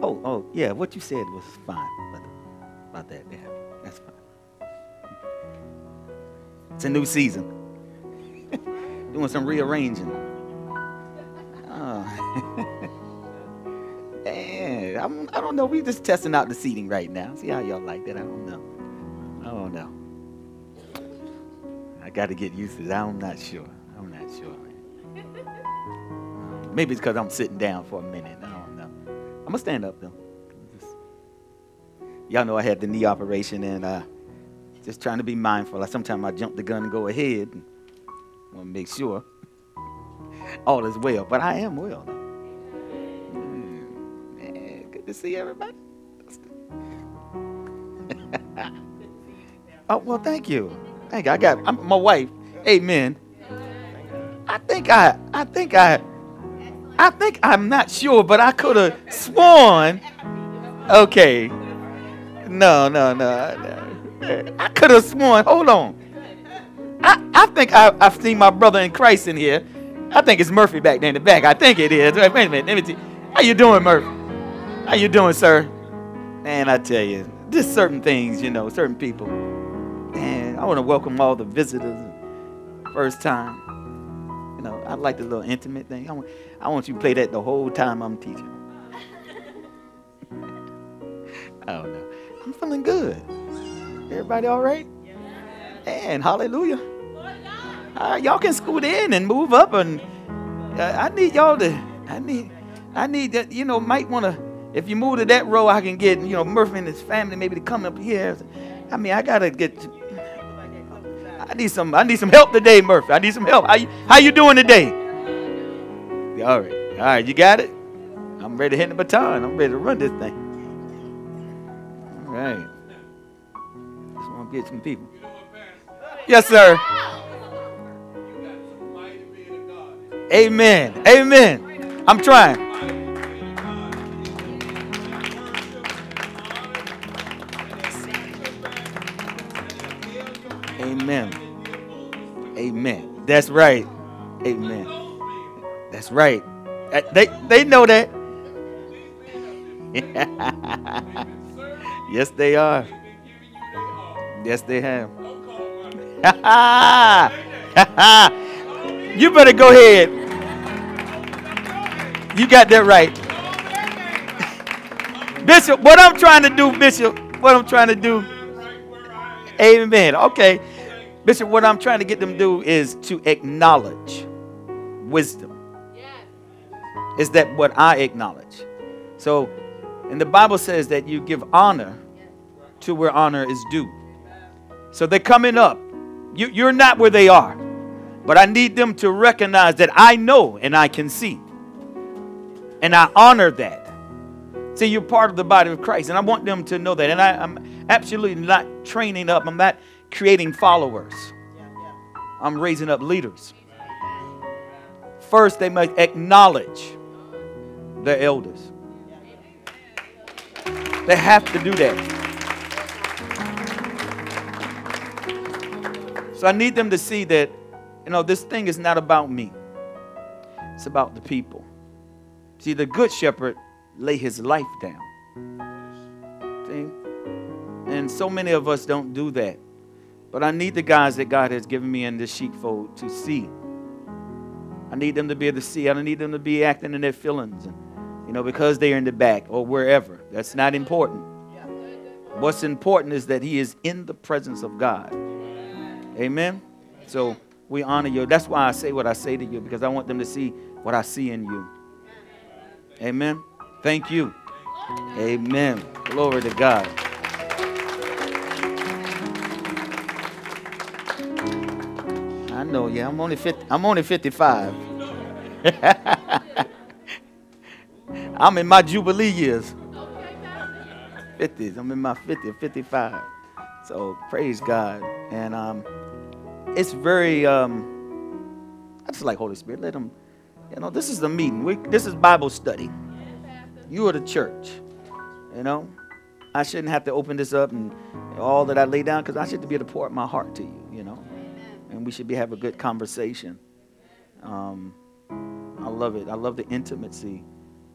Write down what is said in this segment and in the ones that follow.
Oh, oh, yeah, what you said was fine about, about that. Yeah, that's fine. It's a new season. Doing some rearranging. Oh. yeah, I'm, I don't know. we just testing out the seating right now. See how y'all like that? I don't know. I don't know. I got to get used to that. I'm not sure. I'm not sure. Uh, maybe it's because I'm sitting down for a minute. I'm to stand up, though. Y'all know I had the knee operation and uh, just trying to be mindful. Like sometimes I jump the gun and go ahead. And want to make sure all is well. But I am well. Mm, good to see everybody. oh, well, thank you. Thank you. I got I'm, my wife. Amen. I think I, I think I, I think I'm not sure, but I could have sworn. Okay. No, no, no, no. I could have sworn. Hold on. I, I think I, I've seen my brother in Christ in here. I think it's Murphy back there in the back. I think it is. Wait a minute. Let me. How you doing, Murphy? How you doing, sir? Man, I tell you, just certain things, you know, certain people. And I want to welcome all the visitors. First time. You know, I like the little intimate thing. I want, I want you to play that the whole time I'm teaching. I don't know. I'm feeling good. Everybody all right? And hallelujah. All right, y'all can scoot in and move up, and uh, I need y'all to. I need. I need that. You know, might want to. If you move to that row, I can get you know Murphy and his family maybe to come up here. I mean, I gotta get. I need some. I need some help today, Murphy. I need some help. How you, how you doing today? All right. All right. You got it. I'm ready to hit the baton. I'm ready to run this thing. All right. Just want to get some people. Yes, sir. Amen. Amen. I'm trying. Amen. Amen. That's right. Amen. That's right. They they know that. yes, they are. Yes, they have. you better go ahead. You got that right. Bishop, what I'm trying to do, Bishop, what I'm trying to do. Amen. Okay. Bishop, what I'm trying to get them to do is to acknowledge wisdom. Is that what I acknowledge? So, and the Bible says that you give honor to where honor is due. So they're coming up. You, you're not where they are. But I need them to recognize that I know and I can see. And I honor that. See, you're part of the body of Christ. And I want them to know that. And I, am absolutely not training up, I'm not creating followers. I'm raising up leaders. First, they must acknowledge their elders. They have to do that. So I need them to see that, you know, this thing is not about me. It's about the people. See, the good shepherd lay his life down. See? And so many of us don't do that. But I need the guys that God has given me in this sheepfold to see. I need them to be able to see. I don't need them to be acting in their feelings, you know, because they're in the back or wherever. That's not important. What's important is that he is in the presence of God. Amen. So we honor you. That's why I say what I say to you because I want them to see what I see in you. Amen. Thank you. Amen. Glory to God. I know, yeah. I'm only 50, I'm only 55. I'm in my jubilee years. 50s. I'm in my 50, 55. So praise God. And um it's very um, I just like Holy Spirit. Let them, you know, this is the meeting. We, this is Bible study. You are the church. You know, I shouldn't have to open this up and all that I lay down because I should be able to pour out my heart to you. You know, and we should be have a good conversation. Um, I love it. I love the intimacy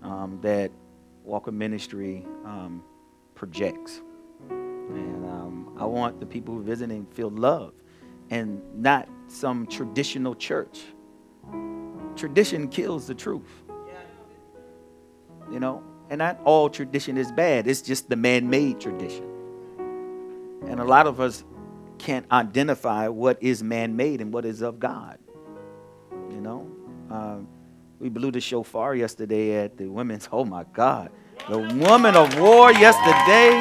um, that Walker Ministry um, projects. And um, I want the people who visiting feel love and not some traditional church. Tradition kills the truth. You know, and not all tradition is bad, it's just the man made tradition. And a lot of us can't identify what is man made and what is of God. You know, um, we blew the shofar yesterday at the women's. Oh my God, the woman of war yesterday.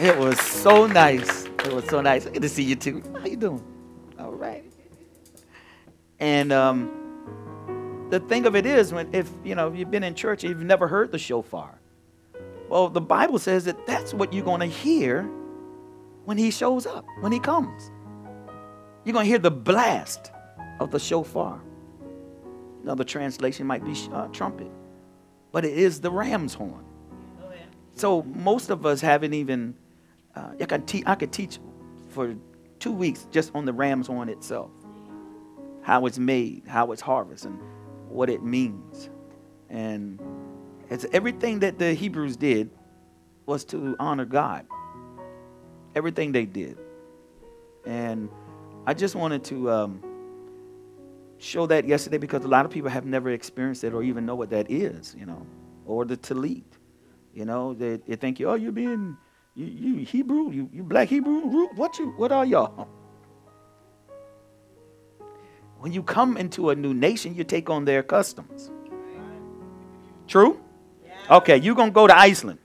It was so nice. It was so nice. Good to see you too. How you doing? All right. And um, the thing of it is, when if you know you've been in church, you've never heard the shofar. Well, the Bible says that that's what you're going to hear when he shows up, when he comes. You're going to hear the blast of the shofar. Another translation might be uh, trumpet, but it is the ram's horn. So most of us haven't even. Uh, I, could te- I could teach for two weeks just on the ram's horn itself, how it's made, how it's harvested, and what it means. And it's everything that the Hebrews did was to honor God. Everything they did. And I just wanted to um, show that yesterday because a lot of people have never experienced it or even know what that is, you know, or the Talit. You know, they, they think, oh, you're being, you, you Hebrew, you, you black Hebrew, what you, what are y'all? When you come into a new nation, you take on their customs. True? Okay, you're going to go to Iceland.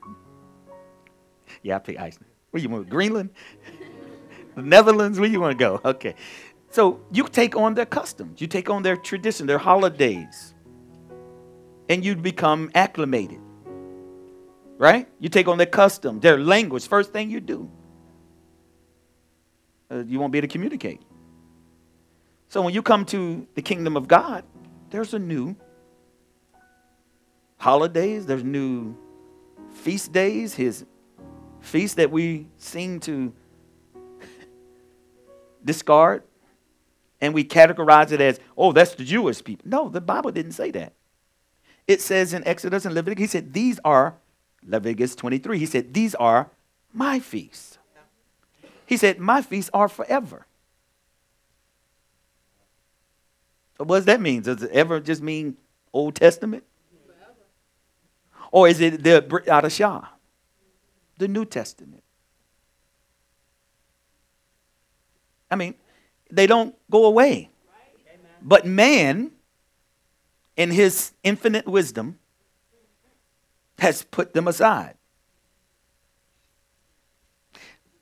Yeah, I pick Iceland. Where you move? Greenland? the Netherlands? Where you want to go? Okay. So you take on their customs, you take on their tradition, their holidays, and you become acclimated. Right? You take on their custom, their language. First thing you do, uh, you won't be able to communicate. So when you come to the kingdom of God, there's a new holidays, there's new feast days, his feast that we seem to discard and we categorize it as, oh, that's the Jewish people. No, the Bible didn't say that. It says in Exodus and Leviticus, he said, these are, Leviticus 23, he said, these are my feasts. He said, my feasts are forever. What does that mean? Does it ever just mean Old Testament? Or is it the Adashah, the New Testament? I mean, they don't go away. But man, in his infinite wisdom, has put them aside.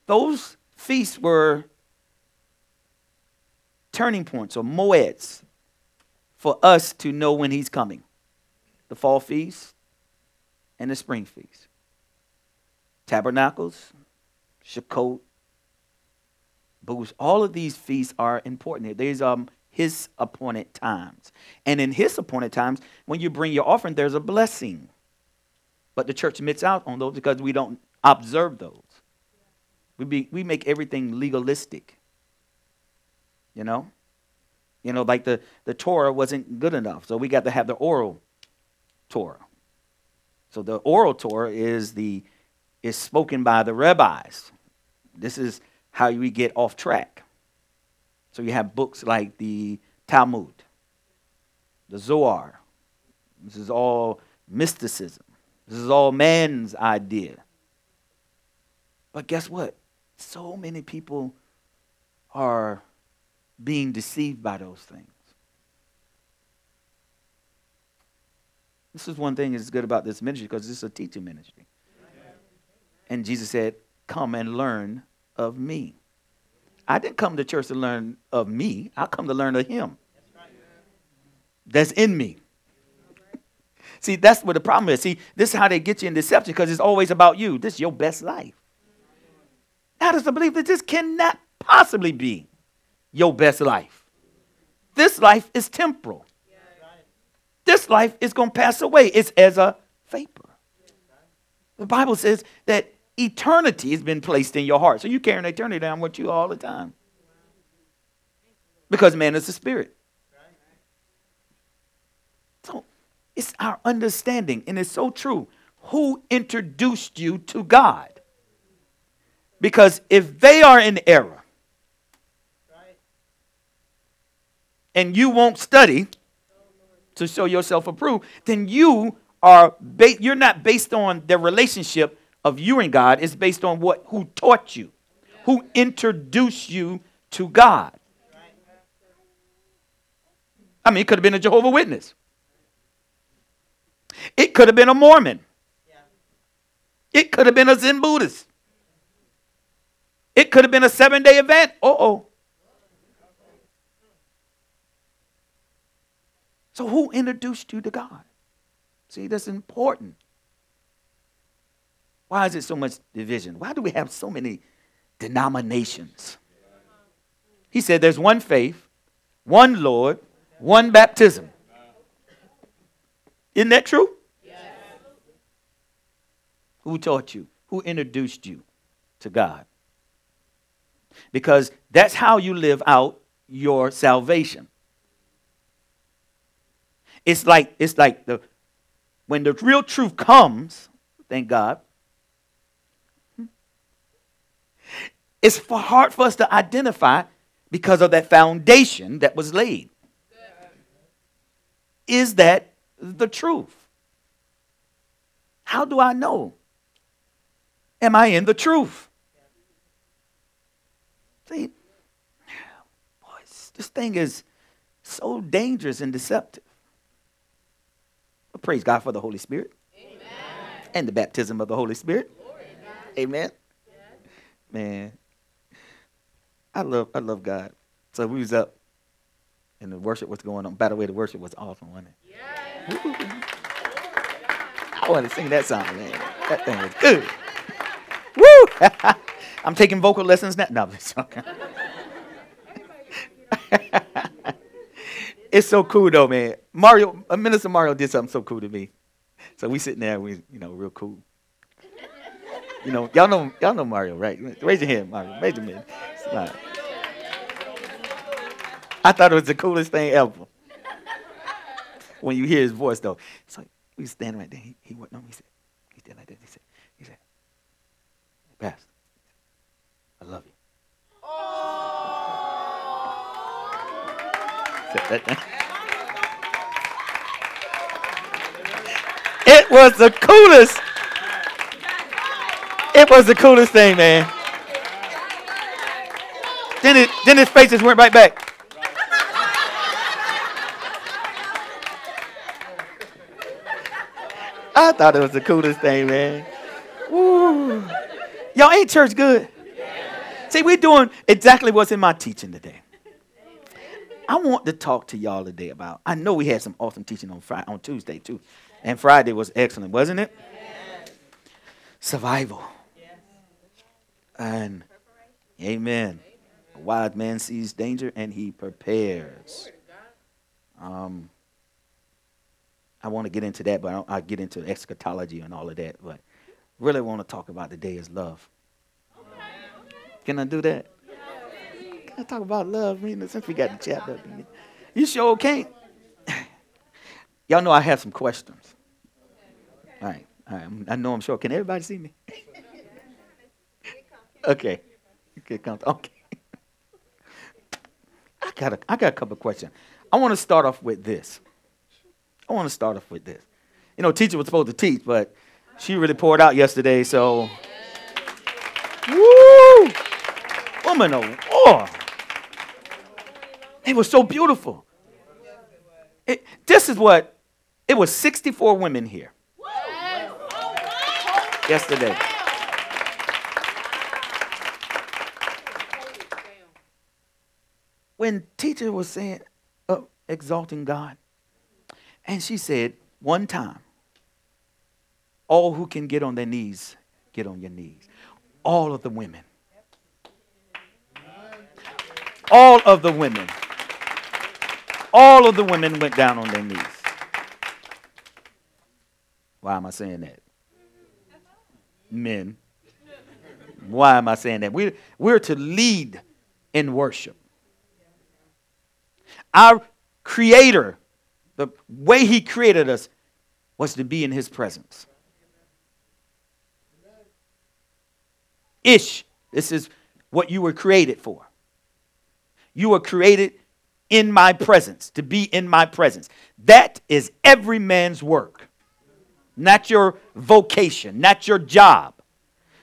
Those feasts were turning points or moeds for us to know when he's coming. The fall feast, and the spring feast. Tabernacles, Sukkot, Booths, all of these feasts are important. There's um, his appointed times. And in his appointed times, when you bring your offering, there's a blessing. But the church mits out on those because we don't observe those. We, be, we make everything legalistic. You know? You know, like the, the Torah wasn't good enough, so we got to have the oral Torah. So the oral Torah is the is spoken by the rabbis. This is how we get off track. So you have books like the Talmud, the Zohar. This is all mysticism. This is all man's idea. But guess what? So many people are being deceived by those things. This is one thing that's good about this ministry because this is a teaching ministry. And Jesus said, Come and learn of me. I didn't come to church to learn of me, I come to learn of Him. That's in me. See, that's what the problem is. See, this is how they get you in deception because it's always about you. This is your best life. How does the believe that this cannot possibly be your best life? This life is temporal. This life is going to pass away. It's as a vapor. The Bible says that eternity has been placed in your heart. So you carrying eternity down with you all the time. Because man is a spirit. So it's our understanding, and it's so true. Who introduced you to God? Because if they are in error and you won't study to show yourself approved, then you are ba- you're not based on their relationship of you and God. is based on what who taught you, who introduced you to God. I mean, it could have been a Jehovah Witness. It could have been a Mormon. It could have been a Zen Buddhist. It could have been a seven day event. Uh oh. So, who introduced you to God? See, that's important. Why is it so much division? Why do we have so many denominations? He said there's one faith, one Lord, one baptism. Isn't that true? Who taught you? Who introduced you to God? Because that's how you live out your salvation. It's like it's like the when the real truth comes, thank God. It's hard for us to identify because of that foundation that was laid. Is that the truth? How do I know? Am I in the truth? See, boys, this thing is so dangerous and deceptive. But praise God for the Holy Spirit Amen. and the baptism of the Holy Spirit. Amen. Man, I love I love God. So we was up and the worship was going on. By the way, the worship was awesome, wasn't it? Yeah. I want to sing that song, man. That thing was good. Woo! I'm taking vocal lessons now. No, it's okay. it's so cool though, man. Mario, uh, Minister Mario did something so cool to me. So we sitting there, we you know, real cool. You know, y'all know y'all know Mario, right? Raise your hand, Mario. Raise your hand. Smile. I thought it was the coolest thing ever. when you hear his voice, though, it's like we stand right there. He, he went on. He said, he did like this. He said, he said, Pastor, I love you. It was the coolest. It was the coolest thing, man. Then, it, then his face just went right back. I thought it was the coolest thing, man. Woo. Y'all ain't church good? See, we're doing exactly what's in my teaching today. I want to talk to y'all today about. I know we had some awesome teaching on Friday, on Tuesday too, and Friday was excellent, wasn't it? Survival. And Amen. A wise man sees danger and he prepares. Um, I want to get into that, but I'll, get into eschatology and all of that. But really want to talk about the day is love. Okay, okay. Can I do that? Can I talk about love? I mean, since we got the chapter, you sure can't. Y'all know I have some questions. All right, all right. I know I'm sure. Can everybody see me? okay. Okay, okay. I got a, I got a couple questions. I want to start off with this. I want to start off with this. You know, teacher was supposed to teach, but she really poured out yesterday, so. Woo! Woman of war. It was so beautiful. It, this is what, it was 64 women here yesterday. When teacher was saying, uh, exalting God, and she said, one time, all who can get on their knees, get on your knees. All of the women. All of the women. All of the women went down on their knees. Why am I saying that? Men. Why am I saying that? We're, we're to lead in worship. Our Creator the way He created us was to be in his presence. Ish, this is what you were created for. You were created in my presence, to be in my presence. That is every man's work, not your vocation, not your job.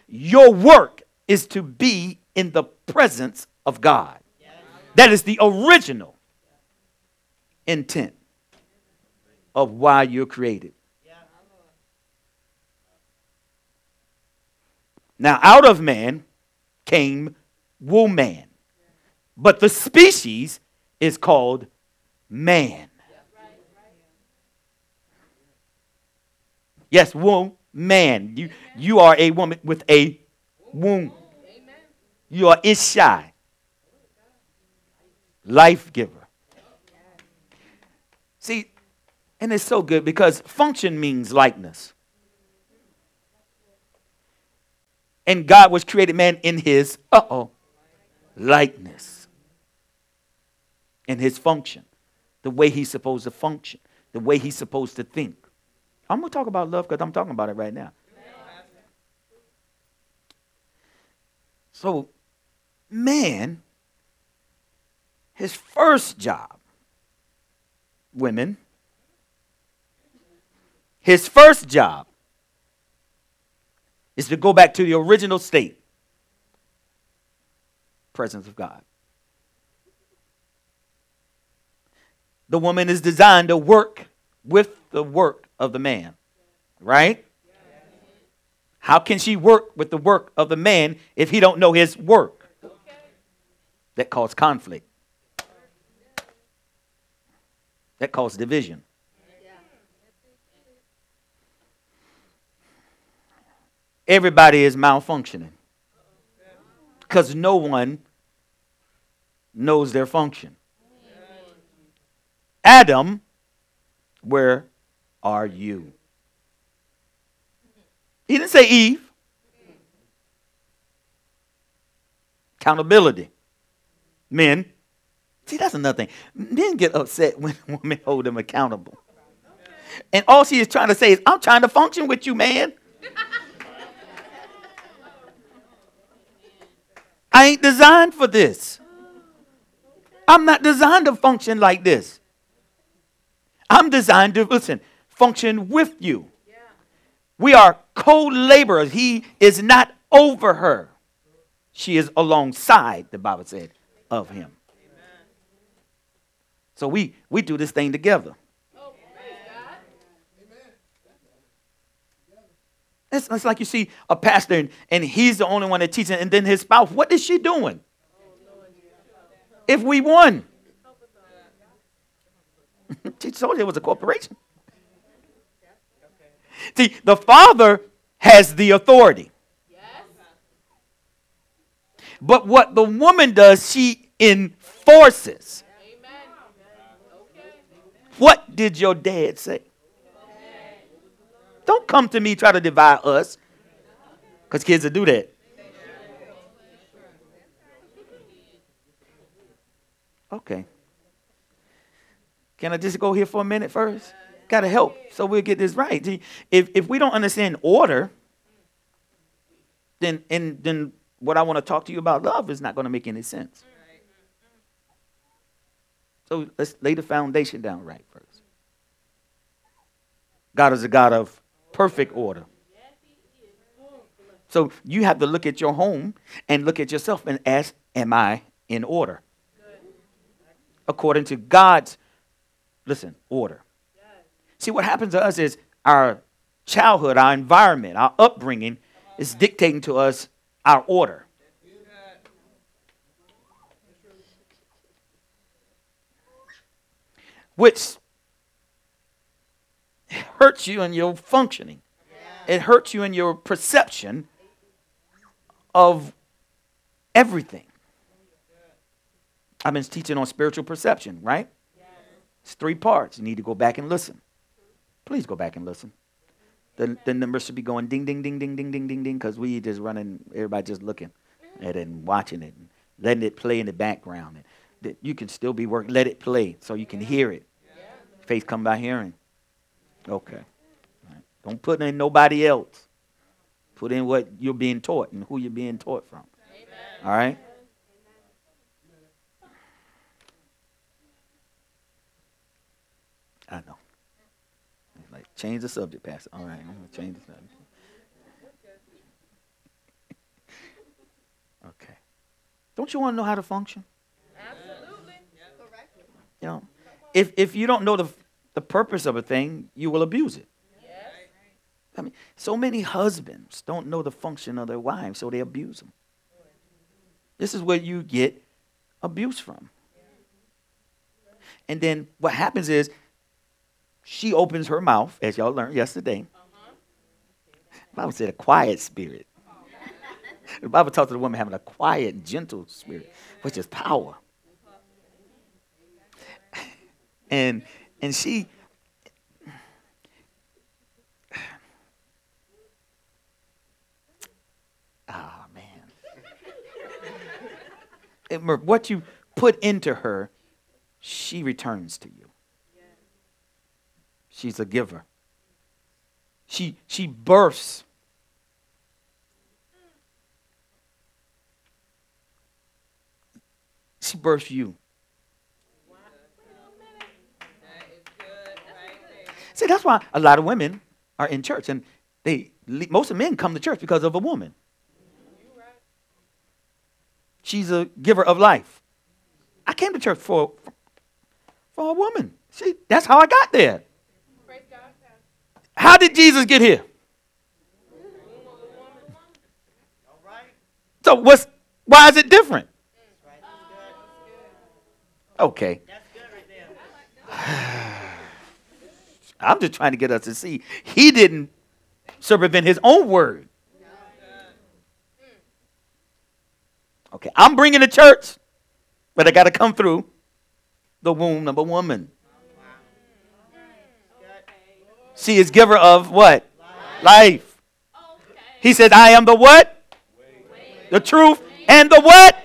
Your work is to be in the presence of God. That is the original intent of why you're created. Now, out of man came woman, but the species is called man. Yes, womb, man. You, you are a woman with a womb. You are Isha, life giver. See, and it's so good because function means likeness. And God was created man in his, uh oh, likeness in his function, the way he's supposed to function, the way he's supposed to think. I'm going to talk about love because I'm talking about it right now. So, man, his first job, women, his first job is to go back to the original state presence of God. the woman is designed to work with the work of the man. Right? How can she work with the work of the man if he don't know his work? That causes conflict. That causes division. Everybody is malfunctioning because no one knows their function. Adam, where are you? He didn't say Eve. Accountability. Men. See, that's another thing. Men get upset when women hold them accountable. And all she is trying to say is, I'm trying to function with you, man. I ain't designed for this. I'm not designed to function like this. I'm designed to, listen, function with you. We are co laborers. He is not over her, she is alongside, the Bible said, of him. So we, we do this thing together. It's, it's, like you see a pastor and, and he's the only one that teaches, and then his spouse, what is she doing? If we won. she told you it was a corporation. See, the father has the authority. But what the woman does, she enforces. What did your dad say? Don't come to me try to divide us. Because kids will do that. Okay. Can I just go here for a minute first? Got to help so we'll get this right. If, if we don't understand order, then, and, then what I want to talk to you about love is not going to make any sense. So let's lay the foundation down right first. God is a God of perfect order. So you have to look at your home and look at yourself and ask, Am I in order? According to God's Listen, order. See, what happens to us is our childhood, our environment, our upbringing is dictating to us our order. Which hurts you in your functioning. It hurts you in your perception of everything. I've been teaching on spiritual perception, right? It's three parts. You need to go back and listen. Please go back and listen. The, the numbers should be going ding, ding, ding, ding, ding, ding, ding, ding, because we just running, everybody just looking at it and watching it and letting it play in the background. And that you can still be working. Let it play so you can hear it. Faith come by hearing. Okay. Don't put in nobody else. Put in what you're being taught and who you're being taught from. Amen. All right? I know. like, change the subject, Pastor. All right, I'm going to change the subject. okay. Don't you want to know how to function? You know, if, if you don't know the, the purpose of a thing, you will abuse it. I mean, so many husbands don't know the function of their wives, so they abuse them. This is where you get abuse from. And then what happens is she opens her mouth, as y'all learned yesterday. The Bible said a quiet spirit. the Bible talks to the woman having a quiet, gentle spirit, which is power. And and she Ah oh, man. what you put into her, she returns to you. She's a giver. She, she bursts. She births you. See, that's why a lot of women are in church, and they most of men come to church because of a woman. She's a giver of life. I came to church for for a woman. See, that's how I got there. How did Jesus get here? So what's why is it different? Okay. I'm just trying to get us to see he didn't circumvent his own word. Okay, I'm bringing the church, but I got to come through the womb of a woman. She is giver of what? Life. Life. He says, I am the what? The truth and the what?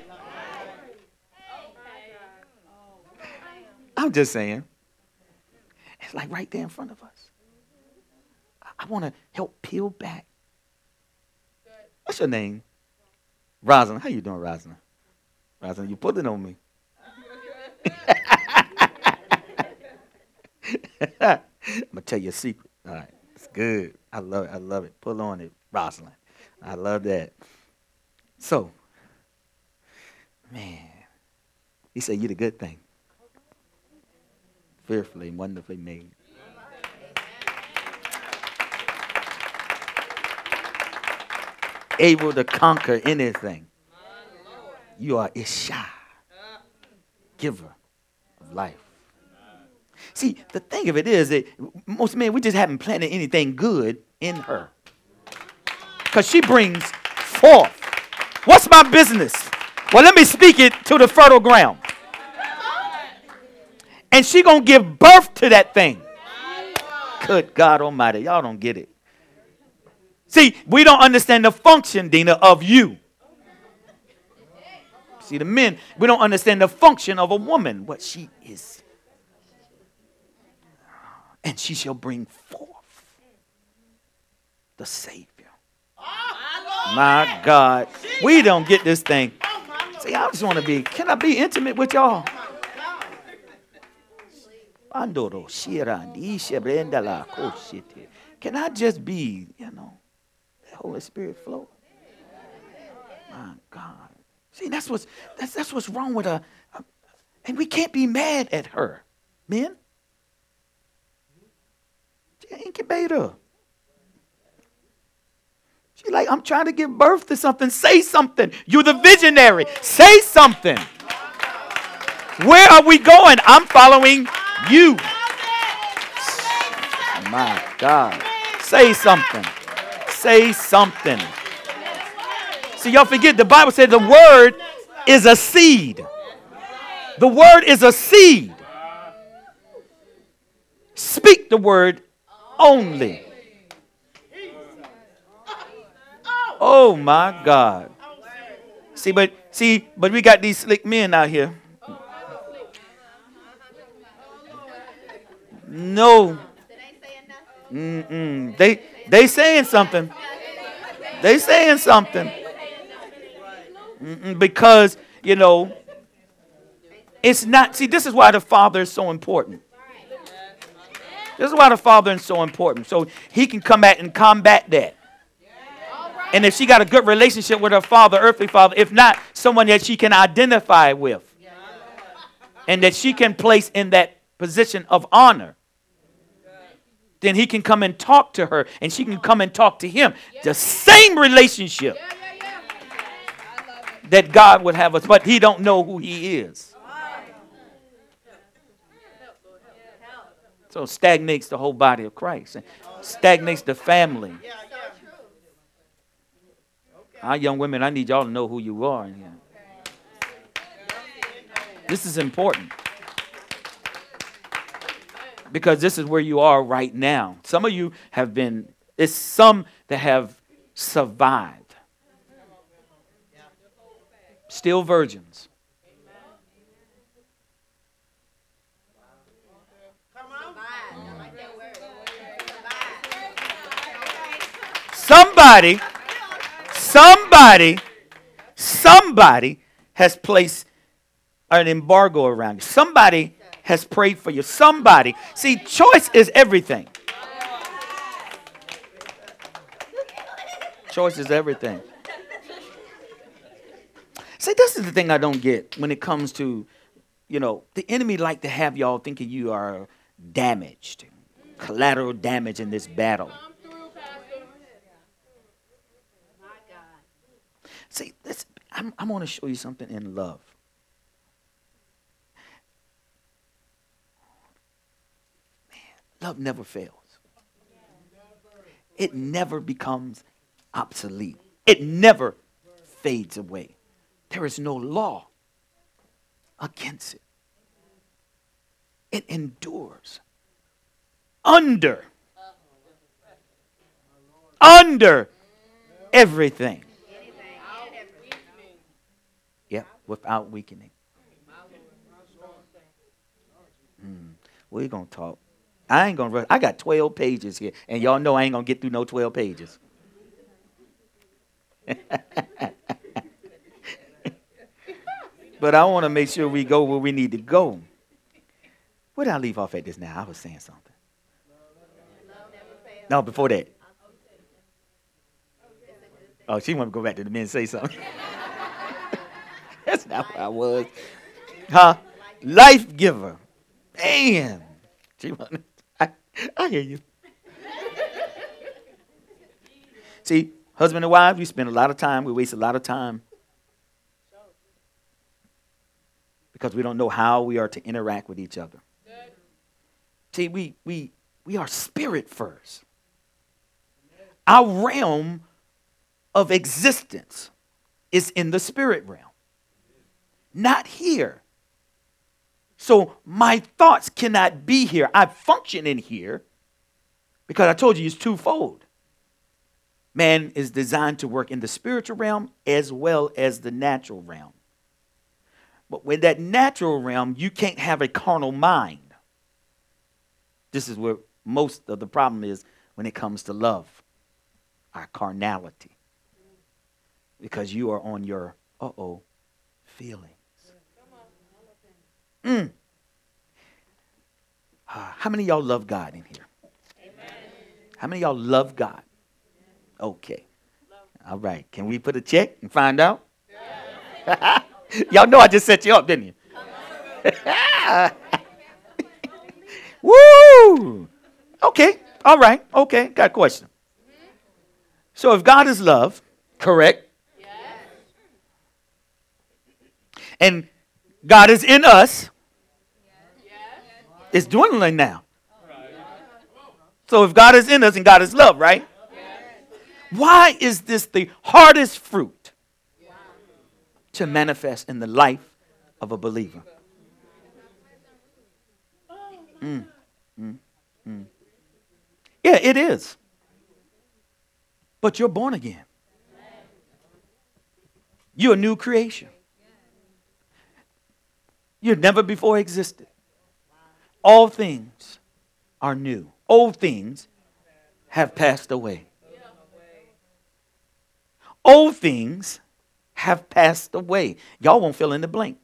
I'm just saying. It's like right there in front of us. I want to help peel back. What's your name? Rosalind. How you doing, Rosalind? Rosalind, you it on me. I'm gonna tell you a secret. All right, it's good. I love it. I love it. Pull on it, Rosalind. I love that. So, man, he said, "You're the good thing, fearfully and wonderfully made." Able to conquer anything. You are Isha, giver of life. See, the thing of it is that most men, we just haven't planted anything good in her. Because she brings forth. What's my business? Well, let me speak it to the fertile ground. And she going to give birth to that thing. Good God Almighty. Y'all don't get it. See, we don't understand the function, Dina, of you. See, the men, we don't understand the function of a woman, what she is and she shall bring forth the Savior. My God. We don't get this thing. See, I just want to be, can I be intimate with y'all? Can I just be, you know, the Holy Spirit flow? My God. See, that's what's that's that's what's wrong with her. And we can't be mad at her. Men, incubator. She's like, I'm trying to give birth to something. Say something. You're the visionary. Say something. Where are we going? I'm following you. My God. Say something. Say something. See, y'all forget the Bible said the word is a seed. The word is a seed. Speak the word only. Oh my God. See, but see, but we got these slick men out here. No. Mm-mm. They they saying something. They saying something. Mm-mm. Because you know, it's not. See, this is why the father is so important. This is why the father is so important. So he can come back and combat that. And if she got a good relationship with her father, earthly father, if not, someone that she can identify with. And that she can place in that position of honor. Then he can come and talk to her and she can come and talk to him. The same relationship that God would have us, but he don't know who he is. So stagnates the whole body of Christ. And stagnates the family. Our ah, young women, I need y'all to know who you are in here. This is important. Because this is where you are right now. Some of you have been, it's some that have survived. Still virgins. Somebody Somebody, somebody has placed an embargo around you. Somebody has prayed for you. Somebody. See, choice is everything. Choice is everything. See, this is the thing I don't get when it comes to, you know, the enemy like to have y'all thinking you are damaged, collateral damage in this battle. See, this, I'm, I'm going to show you something in love. Love never fails. It never becomes obsolete. It never fades away. There is no law against it. It endures under under everything. Yep, without weakening. Mm. We're going to talk. I ain't to rush. I got 12 pages here, and y'all know I ain't to get through no 12 pages. but I want to make sure we go where we need to go. Where did I leave off at this now? I was saying something. No, before that. Oh, she want to go back to the men and say something. That's not what I was. Huh? Life giver. Damn. I, I hear you. See, husband and wife, we spend a lot of time, we waste a lot of time because we don't know how we are to interact with each other. See, we, we, we are spirit first. Our realm of existence is in the spirit realm not here. So my thoughts cannot be here. I function in here because I told you it's twofold. Man is designed to work in the spiritual realm as well as the natural realm. But with that natural realm, you can't have a carnal mind. This is where most of the problem is when it comes to love, our carnality. Because you are on your, uh oh, feeling. Mm. Uh, how many y'all love God in here? Amen. How many y'all love God? Okay. All right. Can we put a check and find out? Yeah. y'all know I just set you up, didn't you? Woo! Okay. All right. Okay. Got a question. So if God is love, correct? Yes. And God is in us. It's dwindling now. So if God is in us and God is love, right? Why is this the hardest fruit to manifest in the life of a believer? Mm, mm, mm. Yeah, it is. But you're born again. You're a new creation. You never before existed. All things are new. Old things have passed away. Old things have passed away. Y'all won't fill in the blank.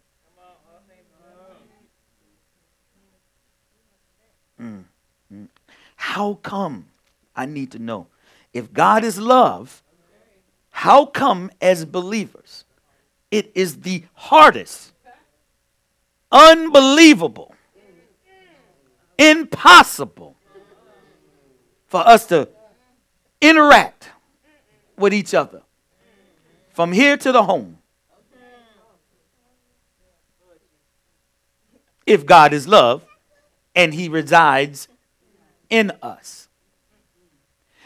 Mm, mm. How come? I need to know. If God is love, how come as believers it is the hardest, unbelievable, impossible for us to interact with each other from here to the home? If God is love and He resides in us.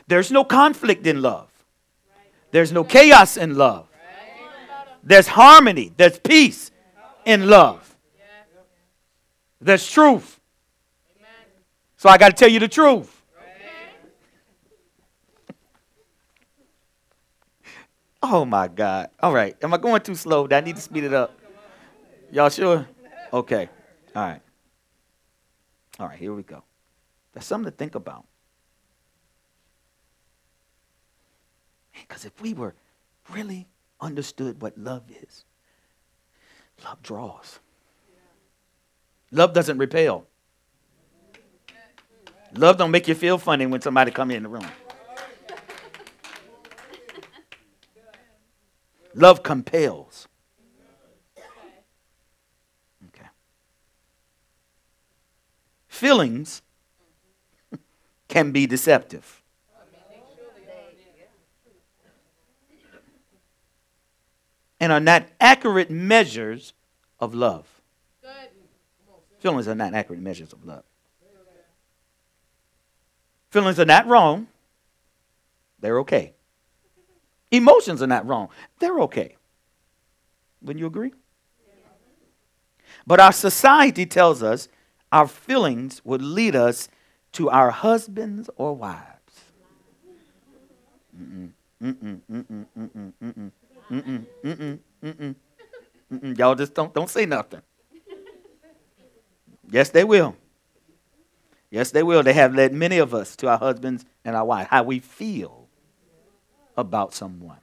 There's no conflict in love. There's no chaos in love. There's harmony. There's peace in love. There's truth. So I got to tell you the truth. Oh my God. All right. Am I going too slow? Do I need to speed it up? Y'all sure? Okay. All right. All right, here we go. That's something to think about. Because if we were really understood what love is, love draws. Love doesn't repel. Love don't make you feel funny when somebody come in the room. Love compels. Okay. Feelings can be deceptive. And are not accurate measures of love. Feelings are not accurate measures of love. Feelings are not wrong. They're okay. Emotions are not wrong. They're okay. Wouldn't you agree? But our society tells us our feelings would lead us to our husbands or wives. Y'all just don't, don't say nothing. Yes, they will. Yes, they will. They have led many of us to our husbands and our wives, how we feel about someone.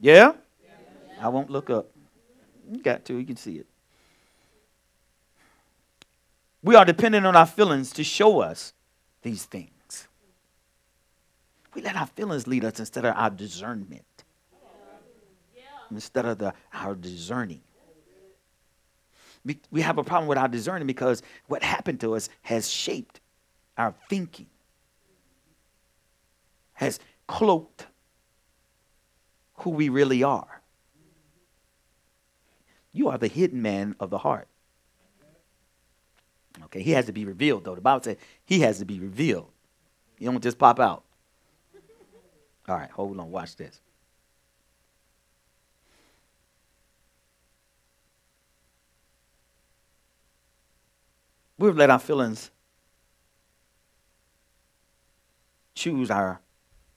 Yeah? I won't look up. You got to, you can see it. We are dependent on our feelings to show us these things. We let our feelings lead us instead of our discernment. Instead of the, our discerning. We, have a problem with our discerning because what happened to us has shaped our thinking, has cloaked who we really are. You are the hidden man of the heart. Okay, he has to be revealed, though. The Bible says he has to be revealed. You don't just pop out. All right, hold on, watch this. We've let our feelings choose our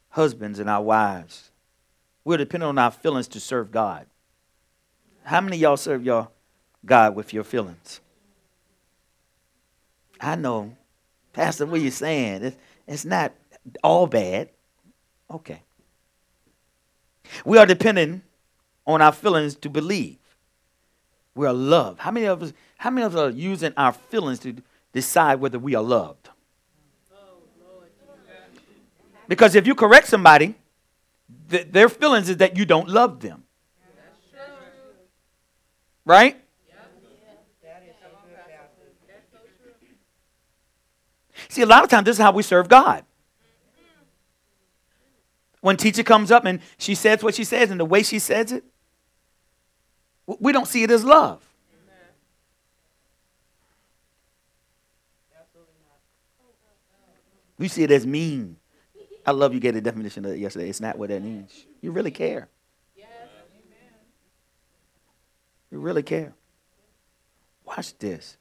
husbands and our wives. We're dependent on our feelings to serve God. How many y'all serve your God with your feelings? I know, Pastor, what you saying? It's, it's not all bad. Okay. We are dependent on our feelings to believe. We are loved. How many of us? How many of us are using our feelings to decide whether we are loved? Because if you correct somebody, th- their feelings is that you don't love them. Right? See, a lot of times this is how we serve God. When teacher comes up and she says what she says and the way she says it, we don't see it as love. We see it as mean. I love you gave the definition of it yesterday. It's not what that means. You really care. You really care. Watch this.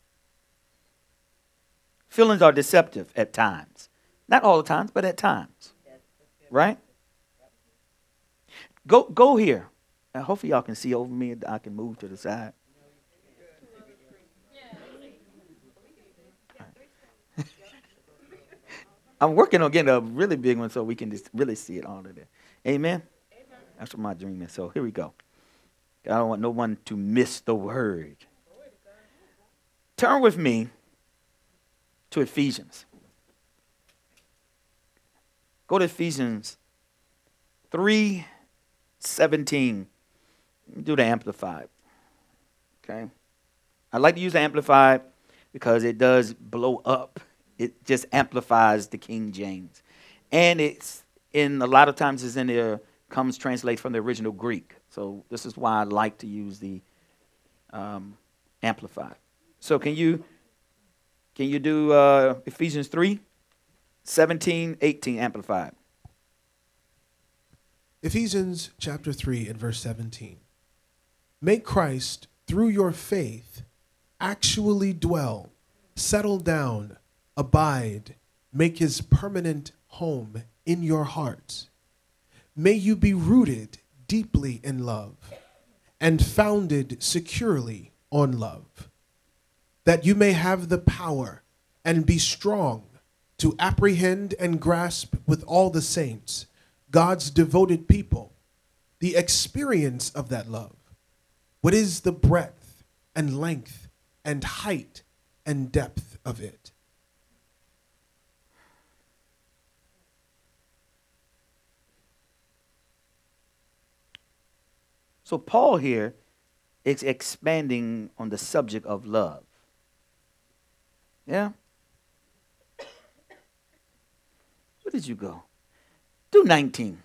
Feelings are deceptive at times. Not all the times, but at times. Right? Go go here. Hopefully y'all can see over me. I can move to the side. I'm working on getting a really big one so we can just really see it all of there. Amen? Amen. That's what my dream is. So here we go. I don't want no one to miss the word. Turn with me to Ephesians. Go to Ephesians 3 17. Do the Amplified. Okay? I like to use the Amplified because it does blow up. It just amplifies the King James. And it's in a lot of times it's in there comes translated from the original Greek. So this is why I like to use the um, Amplified. So can you can you do uh, Ephesians 3, 17, 18 Amplified? Ephesians chapter 3 and verse 17. Make Christ, through your faith, actually dwell, settle down, abide, make his permanent home in your heart. May you be rooted deeply in love and founded securely on love, that you may have the power and be strong to apprehend and grasp with all the saints, God's devoted people, the experience of that love. What is the breadth and length and height and depth of it? So Paul here is expanding on the subject of love. Yeah? Where did you go? Do 19.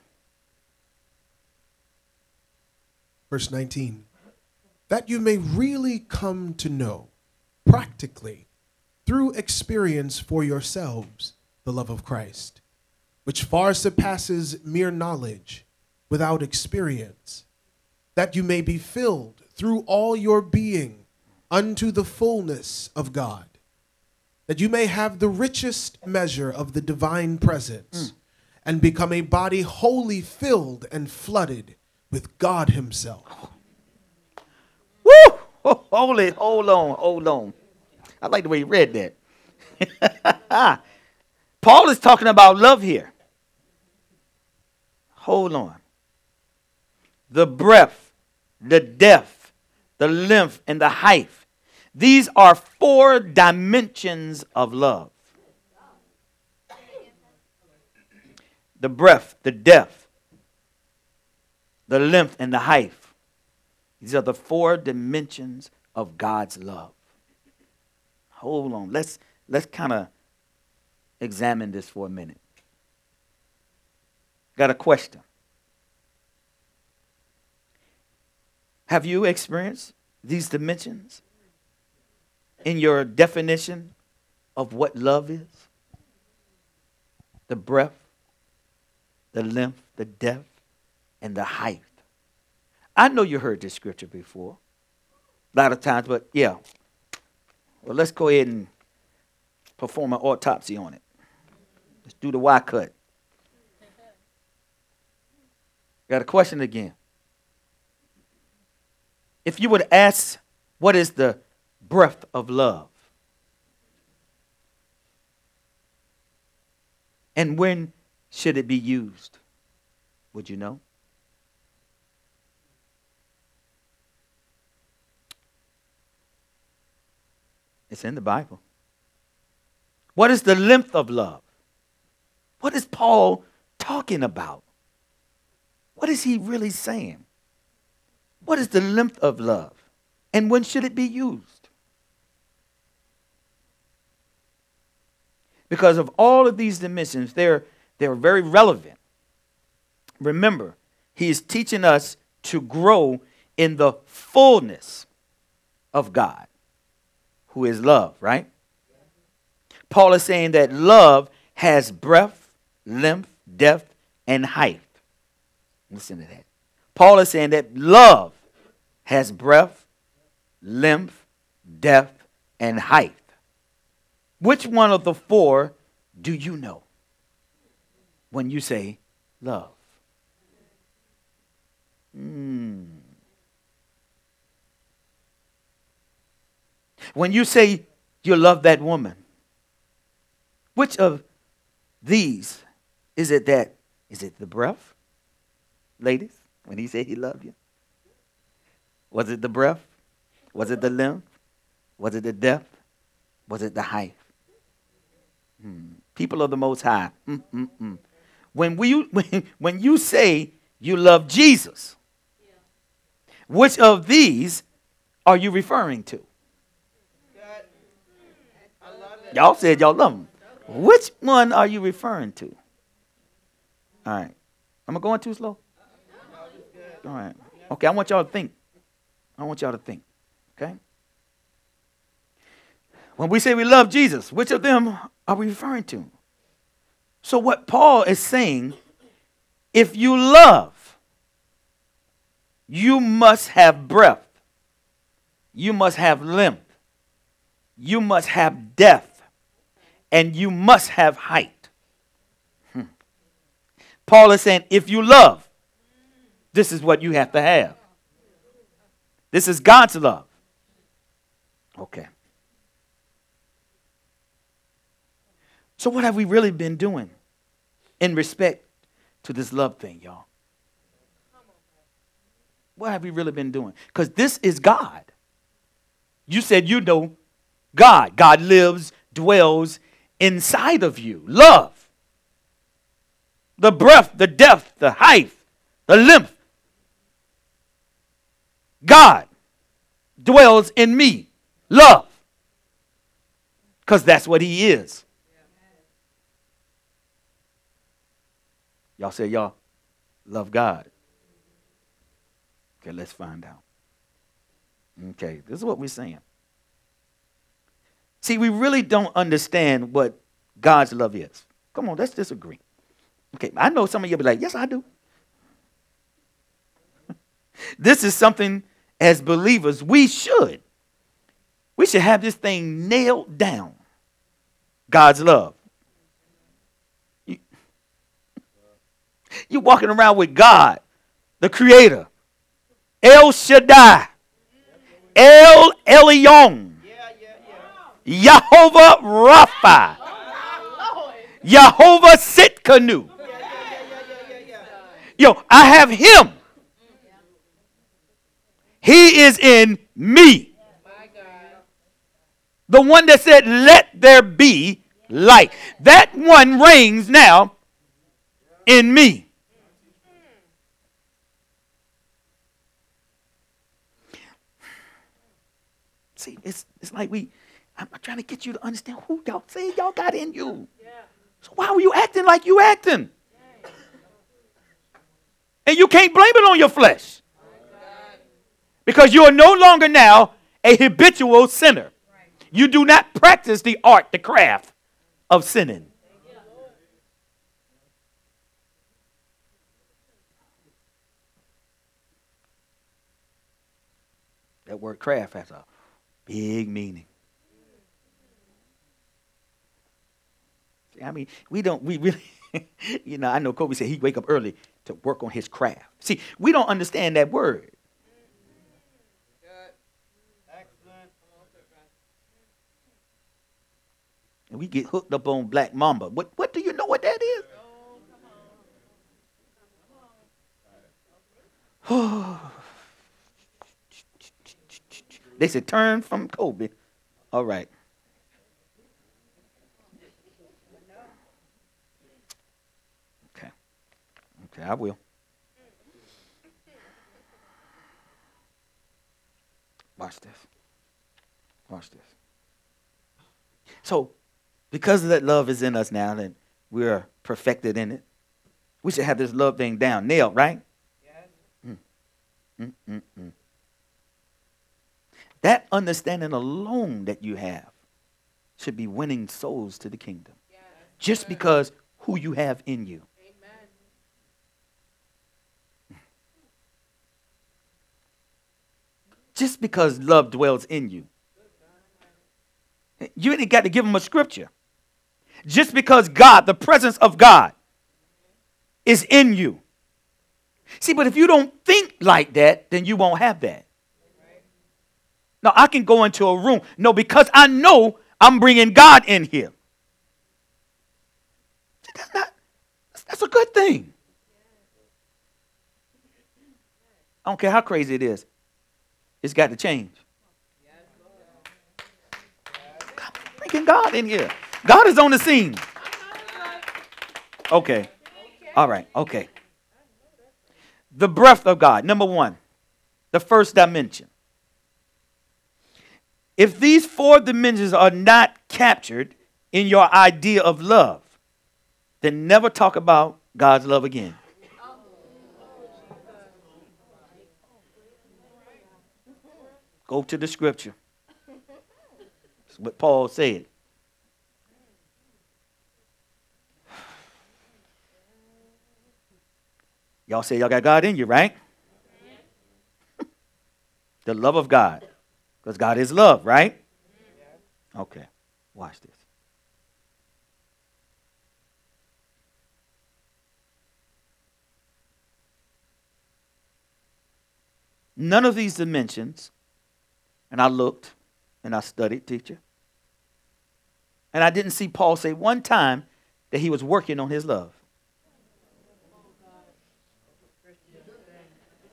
Verse 19. That you may really come to know, practically, through experience for yourselves, the love of Christ, which far surpasses mere knowledge without experience that you may be filled through all your being unto the fullness of God, that you may have the richest measure of the divine presence, mm. and become a body wholly filled and flooded with God Himself. Hold it, hold on, hold on. I like the way you read that. Paul is talking about love here. Hold on. The breath the depth, the length, and the height. These are four dimensions of love the breadth, the depth, the length, and the height. These are the four dimensions of God's love. Hold on. Let's let's kind of examine this for a minute. Got a question. Have you experienced these dimensions in your definition of what love is? The breadth, the length, the depth, and the height. I know you heard this scripture before, a lot of times, but yeah. Well, let's go ahead and perform an autopsy on it. Let's do the Y cut. Got a question again if you would ask, what is the breath of love? And when should it be used? Would you know? It's in the Bible. What is the length of love? What is Paul talking about? What is he really saying? What is the length of love? And when should it be used? Because of all of these dimensions, they're, they're very relevant. Remember, he is teaching us to grow in the fullness of God, who is love, right? Paul is saying that love has breadth, length, depth, and height. Listen to that. Paul is saying that love has breadth, length, depth, and height. Which one of the four do you know when you say love? Mm. When you say you love that woman, which of these, is it that, is it the breath? Ladies, when he said he loved you? Was it the breath? Was it the length? Was it the depth? Was it the height? Hmm. People of the Most High. Mm-mm-mm. When, we, when, when you say you love Jesus, which of these are you referring to? Y'all said y'all love him. Which one are you referring to? All right. Am I going too slow? All right. Okay, I want y'all to think. I want y'all to think. Okay? When we say we love Jesus, which of them are we referring to? So, what Paul is saying, if you love, you must have breath, you must have length, you must have depth, and you must have height. Hmm. Paul is saying, if you love, this is what you have to have. This is God's love. Okay. So, what have we really been doing in respect to this love thing, y'all? What have we really been doing? Because this is God. You said you know God. God lives, dwells inside of you. Love. The breath, the depth, the height, the length. God dwells in me. Love. Because that's what He is. Y'all say y'all love God. Okay, let's find out. Okay, this is what we're saying. See, we really don't understand what God's love is. Come on, let's disagree. Okay, I know some of you will be like, yes, I do. this is something as believers we should. We should have this thing nailed down. God's love. You're walking around with God, the Creator, El Shaddai, El Elyon, Jehovah Rapha, Jehovah Tsidkenu. Yo, I have Him. He is in me. The one that said, Let there be light. That one reigns now in me. See, it's, it's like we, I'm trying to get you to understand who y'all say y'all got in you. So why were you acting like you acting? And you can't blame it on your flesh. Because you are no longer now a habitual sinner. You do not practice the art, the craft of sinning. That word craft has a big meaning. I mean, we don't, we really, you know, I know Kobe said he'd wake up early to work on his craft. See, we don't understand that word. And we get hooked up on Black Mamba. What, what do you know what that is? They said, turn from Kobe. All right. Okay. Okay, I will. Watch this. Watch this. So, because that love is in us now, and we're perfected in it, we should have this love thing down, nailed, right? Yes. Mm. Mm, mm, mm. That understanding alone that you have should be winning souls to the kingdom. Yes. Just because who you have in you. Just because love dwells in you. You ain't got to give them a scripture. Just because God, the presence of God, is in you. See, but if you don't think like that, then you won't have that. No, I can go into a room. No, because I know I'm bringing God in here. That's not, that's a good thing. I don't care how crazy it is. It's got to change. God, bringing God in here. God is on the scene. Okay. All right. Okay. The breath of God. Number one, the first dimension. If these four dimensions are not captured in your idea of love, then never talk about God's love again. Go to the scripture. That's what Paul said. Y'all say y'all got God in you, right? the love of God. Because God is love, right? Okay, watch this. None of these dimensions, and I looked and I studied, teacher, and I didn't see Paul say one time that he was working on his love.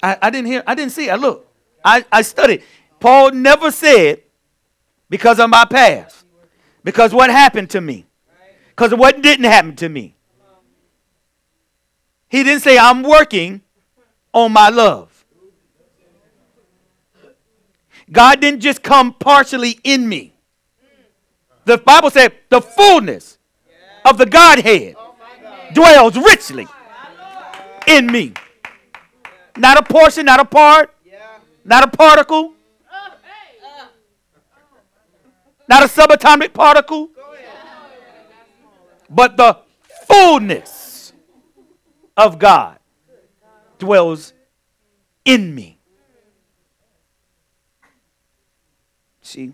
I, I didn't hear, I didn't see. I looked. I, I studied. Paul never said because of my past, because what happened to me, because of what didn't happen to me. He didn't say, I'm working on my love. God didn't just come partially in me. The Bible said the fullness of the Godhead dwells richly in me. Not a portion, not a part, not a particle, not a subatomic particle, but the fullness of God dwells in me. See,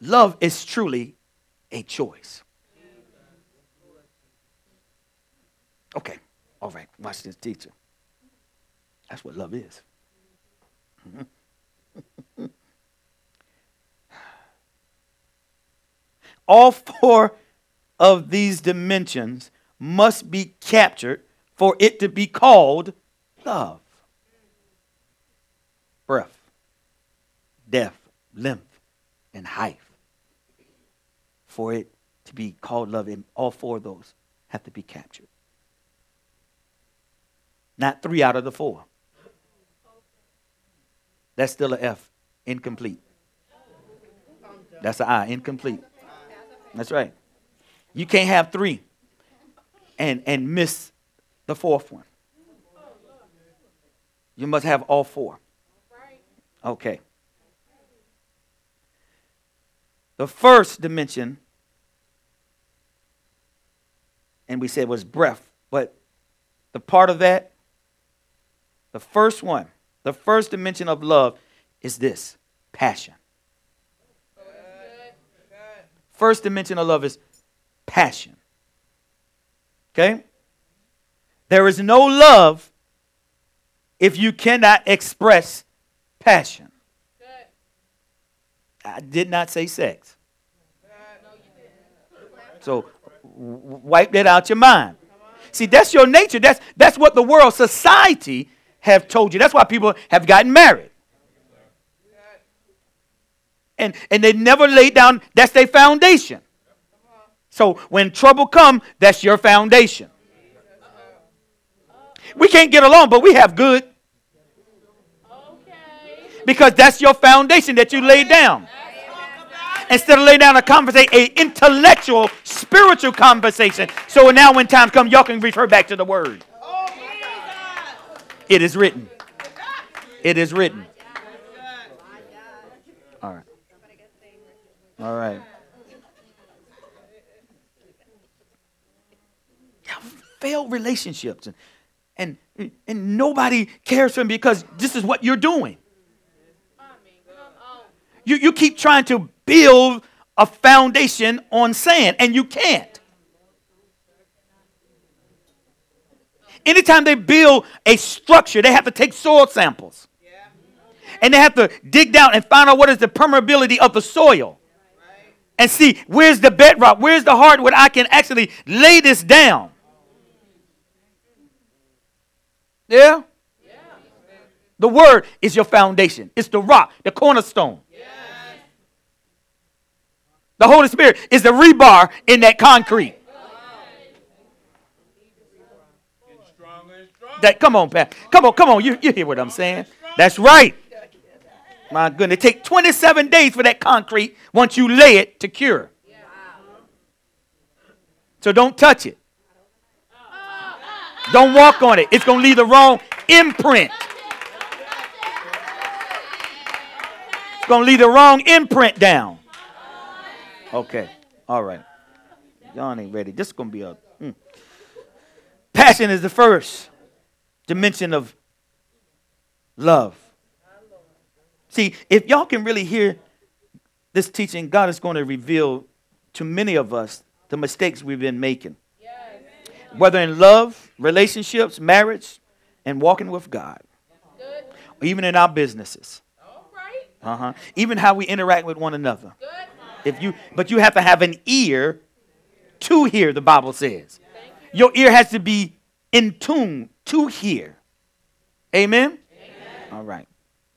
love is truly a choice. Okay, all right, watch this, teacher. That's what love is. All four of these dimensions must be captured for it to be called love. Breath, depth, length, and height. For it to be called love, and all four of those have to be captured. Not three out of the four. That's still an F, incomplete. That's an I, incomplete. That's right. You can't have three and, and miss the fourth one. You must have all four. Okay. The first dimension, and we said was breath, but the part of that, the first one, the first dimension of love is this passion. First dimension of love is passion. Okay? There is no love if you cannot express passion. I did not say sex. So wipe that out your mind. See, that's your nature. That's that's what the world, society have told you. That's why people have gotten married. And and they never laid down, that's their foundation. So when trouble come, that's your foundation. We can't get along, but we have good. Because that's your foundation that you laid down. Instead of laying down a conversation, a intellectual, spiritual conversation. So now when time comes, y'all can refer back to the word. It is written. It is written. All right. All right. Failed relationships and, and and nobody cares for him because this is what you're doing. You, you keep trying to build a foundation on sand, and you can't. Anytime they build a structure, they have to take soil samples. And they have to dig down and find out what is the permeability of the soil. and see where's the bedrock, where's the where I can actually lay this down. Yeah? The word is your foundation. It's the rock, the cornerstone. The Holy Spirit is the rebar in that concrete. That come on, Pat. Come on, come on. You, you hear what I'm saying? That's right. My goodness. It takes 27 days for that concrete once you lay it to cure. So don't touch it. Don't walk on it. It's going to leave the wrong imprint. It's going to leave the wrong imprint down. Okay. All right. Y'all ain't ready. This is going to be a. Mm. Passion is the first dimension of love. See, if y'all can really hear this teaching, God is going to reveal to many of us the mistakes we've been making. Yes. Whether in love, relationships, marriage, and walking with God. Even in our businesses. All right. Uh-huh. Even how we interact with one another. Good. If you but you have to have an ear to hear, the Bible says. Your ear has to be in tune to hear. Amen? Amen. All right.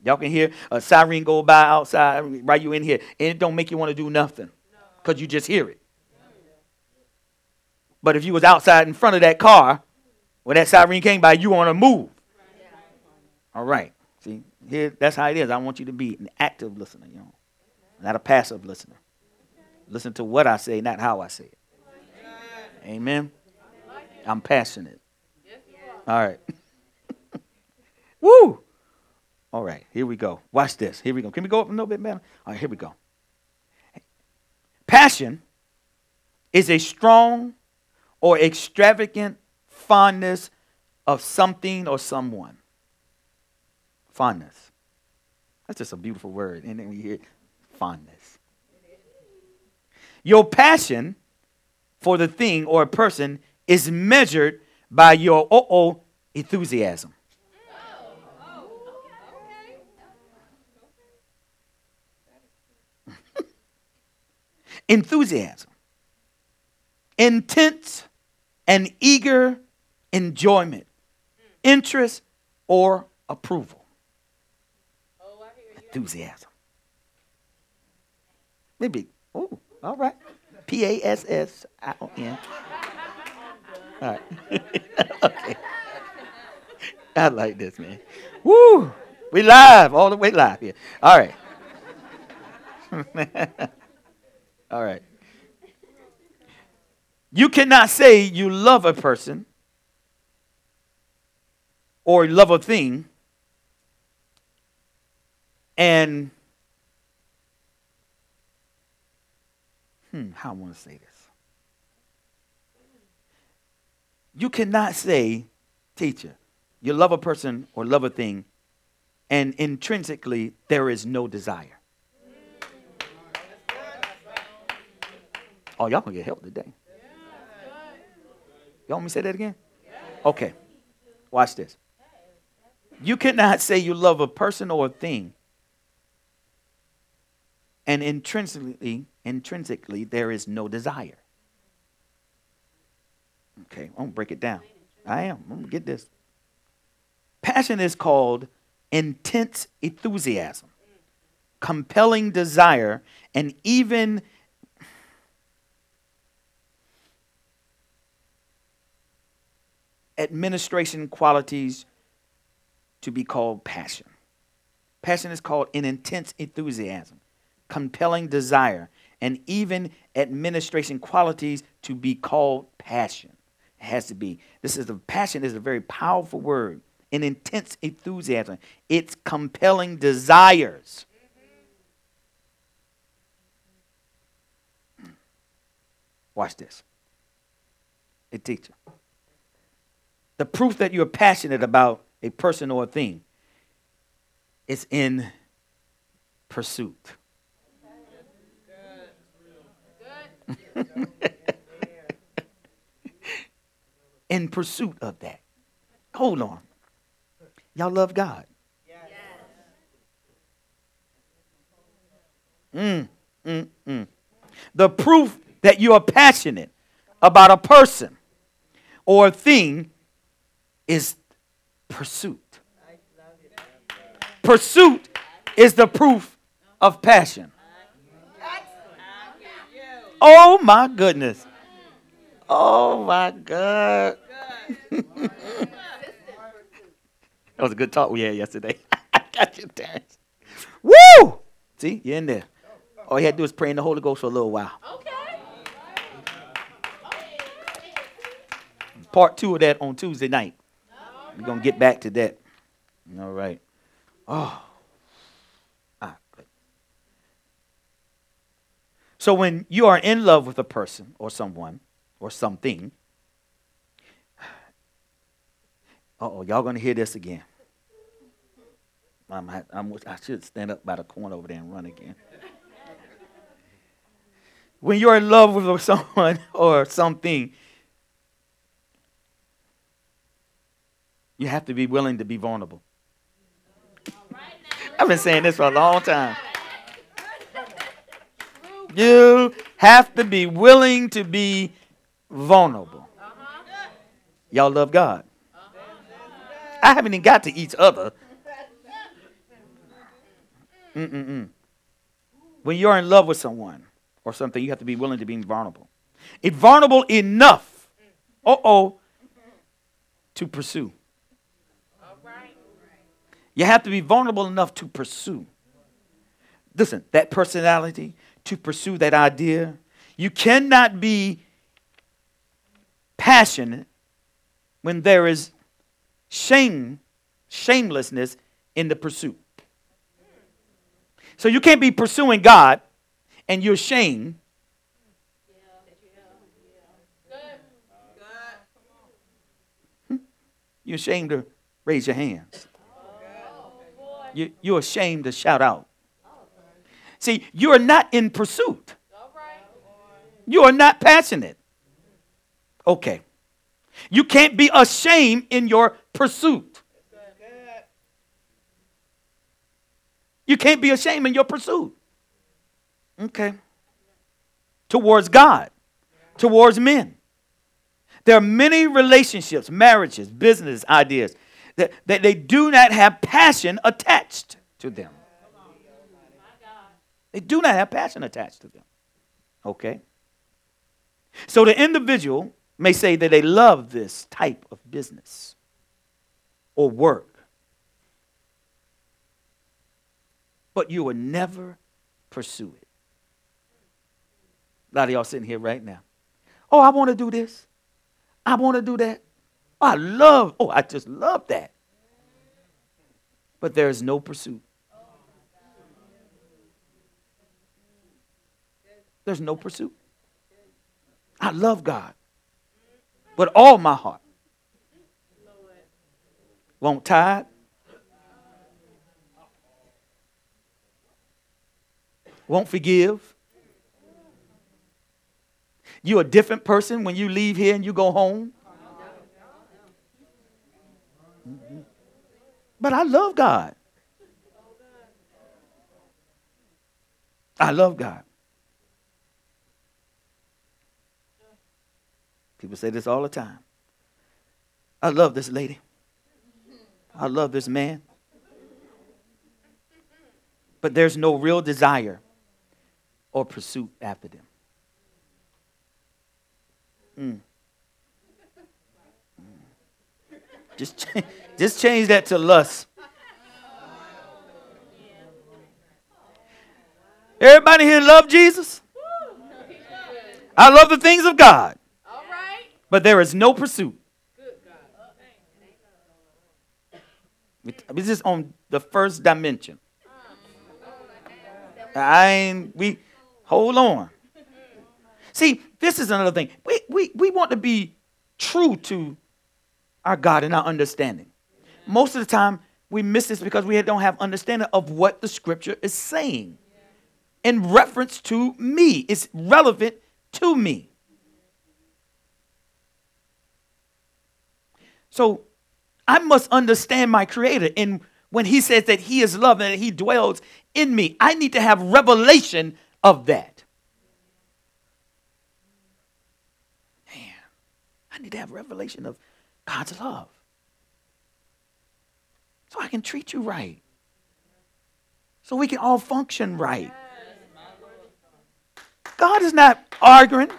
Y'all can hear a siren go by outside right you in here, and it don't make you want to do nothing because you just hear it. But if you was outside in front of that car, when that siren came by, you want to move. All right. See, here that's how it is. I want you to be an active listener, you know, not a passive listener. Listen to what I say, not how I say it. Amen. I'm passionate. All right. Woo! All right, here we go. Watch this. Here we go. Can we go up a little bit, man? All right, here we go. Passion is a strong or extravagant fondness of something or someone. Fondness. That's just a beautiful word. And then we hear fondness. Your passion for the thing or a person is measured by your oh oh enthusiasm. enthusiasm, intense and eager enjoyment, interest, or approval. Enthusiasm. Maybe, oh, all right. P A S S I O N. All right. okay. I like this, man. Woo! We live, all the way live here. All right. all right. You cannot say you love a person or love a thing and hmm, how I want to say this. You cannot say, teacher, you love a person or love a thing, and intrinsically there is no desire. Oh, y'all gonna get help today. Y'all want me to say that again? Okay. Watch this. You cannot say you love a person or a thing, and intrinsically, intrinsically there is no desire. Okay, I'm gonna break it down. I am. I'm gonna get this. Passion is called intense enthusiasm, compelling desire, and even administration qualities to be called passion. Passion is called an intense enthusiasm, compelling desire, and even administration qualities to be called passion. It has to be. This is a passion is a very powerful word. An intense enthusiasm. It's compelling desires. Hmm. Watch this. A teacher. The proof that you're passionate about a person or a thing is in pursuit. in pursuit of that. Hold on. Y'all love God. Mm, mm, mm. The proof that you are passionate about a person or a thing is pursuit. Pursuit is the proof of passion. Oh my goodness. Oh my God. that was a good talk we had yesterday. I got you, Terrence. Woo! See, you're in there. All you had to do is pray in the Holy Ghost for a little while. Okay. Part two of that on Tuesday night. We're going to get back to that. All right. Oh. Ah, good. So when you are in love with a person or someone or something, oh, y'all going to hear this again. I'm, I'm, i should stand up by the corner over there and run again. when you're in love with someone or something, you have to be willing to be vulnerable. I've been saying this for a long time. You have to be willing to be vulnerable. Y'all love God. I haven't even got to each other. Mm-mm-mm. When you're in love with someone or something, you have to be willing to be vulnerable. Vulnerable enough, uh oh, to pursue. You have to be vulnerable enough to pursue. Listen, that personality, to pursue that idea. You cannot be passionate when there is shame, shamelessness in the pursuit. So you can't be pursuing God and you're ashamed. Hmm? You're ashamed to raise your hands. You, you're ashamed to shout out. See, you are not in pursuit. You are not passionate. Okay. You can't be ashamed in your pursuit. You can't be ashamed in your pursuit. Okay. Towards God, towards men. There are many relationships, marriages, business ideas that, that they do not have passion attached to them. They do not have passion attached to them. Okay? So the individual may say that they love this type of business or work, but you will never pursue it. A lot of y'all sitting here right now. Oh, I want to do this. I want to do that. Oh, I love, oh, I just love that. But there is no pursuit. There's no pursuit. I love God with all my heart. Won't tithe. Won't forgive. You're a different person when you leave here and you go home. But I love God. I love God. People say this all the time. I love this lady. I love this man. But there's no real desire or pursuit after them. Mm. Mm. Just, just change that to lust. Everybody here love Jesus? I love the things of God but there is no pursuit. This is on the first dimension. I ain't, we, hold on. See, this is another thing. We, we, we want to be true to our God and our understanding. Most of the time, we miss this because we don't have understanding of what the scripture is saying in reference to me. It's relevant to me. So I must understand my creator. And when he says that he is love and that he dwells in me, I need to have revelation of that. Man, I need to have revelation of God's love. So I can treat you right. So we can all function right. God is not arguing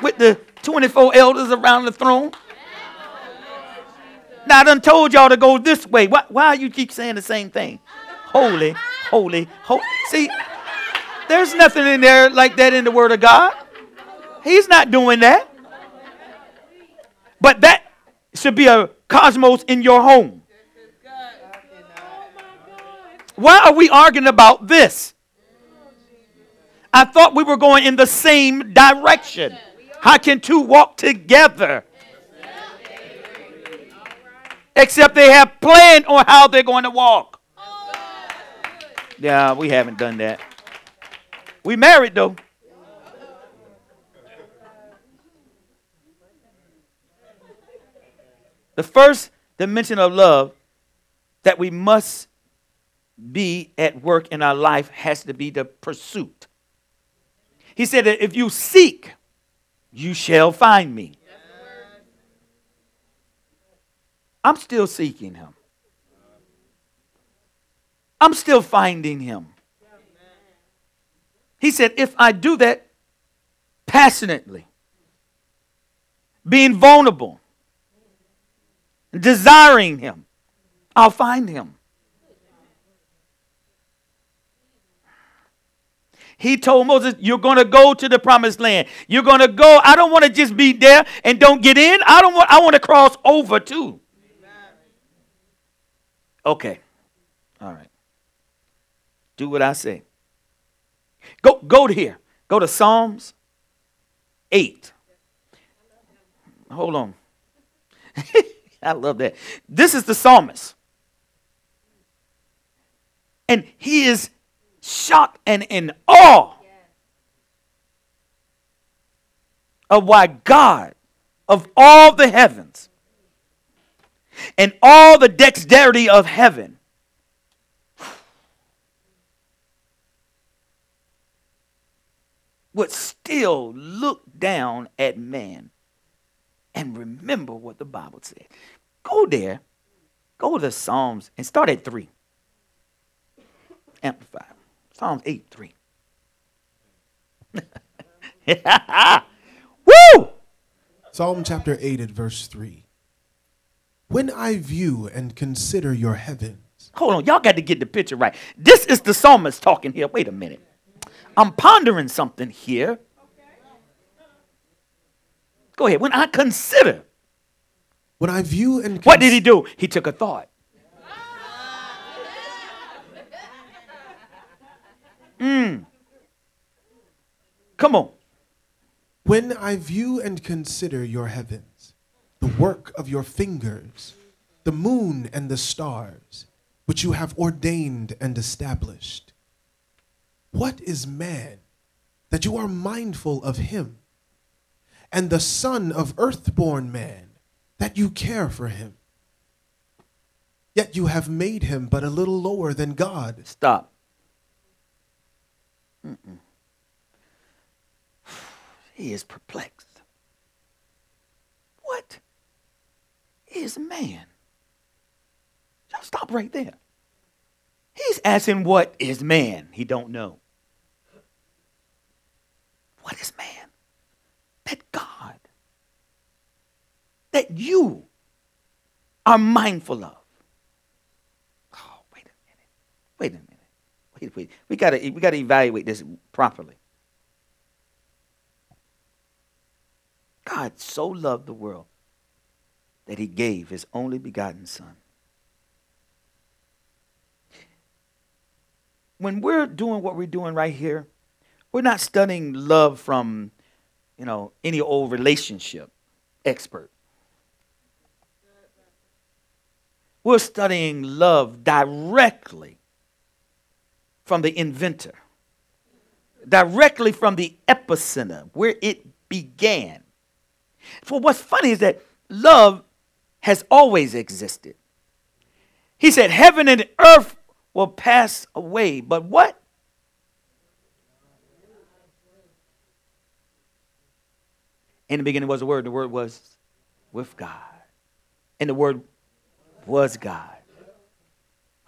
with the 24 elders around the throne. Now I done told y'all to go this way. Why, why you keep saying the same thing? Holy, holy, holy. See, there's nothing in there like that in the Word of God. He's not doing that. But that should be a cosmos in your home. Why are we arguing about this? I thought we were going in the same direction. How can two walk together? Except they have planned on how they're going to walk. Yeah, we haven't done that. We married though. The first dimension of love that we must be at work in our life has to be the pursuit. He said that if you seek, you shall find me. I'm still seeking him. I'm still finding him. He said, if I do that passionately, being vulnerable, desiring him, I'll find him. He told Moses, You're going to go to the promised land. You're going to go. I don't want to just be there and don't get in. I don't want I want to cross over too. Okay. All right. Do what I say. Go go to here. Go to Psalms 8. Hold on. I love that. This is the psalmist. And he is shocked and in awe of why God of all the heavens and all the dexterity of heaven would still look down at man and remember what the Bible said. Go there, go to Psalms and start at 3. Amplify. Psalms 8 3. Woo! Psalm chapter 8 at verse 3. When I view and consider your heavens. Hold on, y'all got to get the picture right. This is the psalmist talking here. Wait a minute. I'm pondering something here. Go ahead. When I consider. When I view and cons- What did he do? He took a thought. Mm. Come on. When I view and consider your heavens, the work of your fingers, the moon and the stars, which you have ordained and established. What is man that you are mindful of him? And the son of earthborn man that you care for him? Yet you have made him but a little lower than God. Stop. Mm-mm. He is perplexed. What is man? Y'all stop right there. He's asking what is man? He don't know. What is man? That God, that you are mindful of. Oh, wait a minute. Wait a minute. Wait, wait. We gotta we gotta evaluate this properly. God so loved the world that he gave his only begotten son. When we're doing what we're doing right here, we're not studying love from, you know, any old relationship expert. We're studying love directly from the inventor, directly from the epicenter where it began. For what's funny is that love has always existed. He said, Heaven and earth will pass away, but what? In the beginning was the Word, the Word was with God. And the word was God.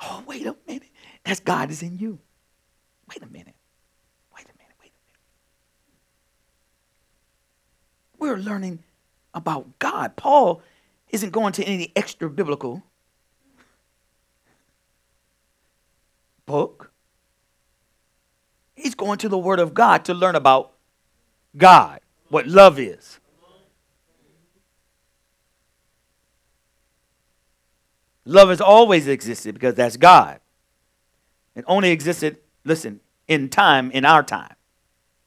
Oh, wait a minute. That's God is in you. Wait a minute. Wait a minute. Wait a minute. We're learning about God. Paul isn't going to any extra biblical book. He's going to the Word of God to learn about God, what love is. Love has always existed because that's God. It only existed, listen, in time, in our time.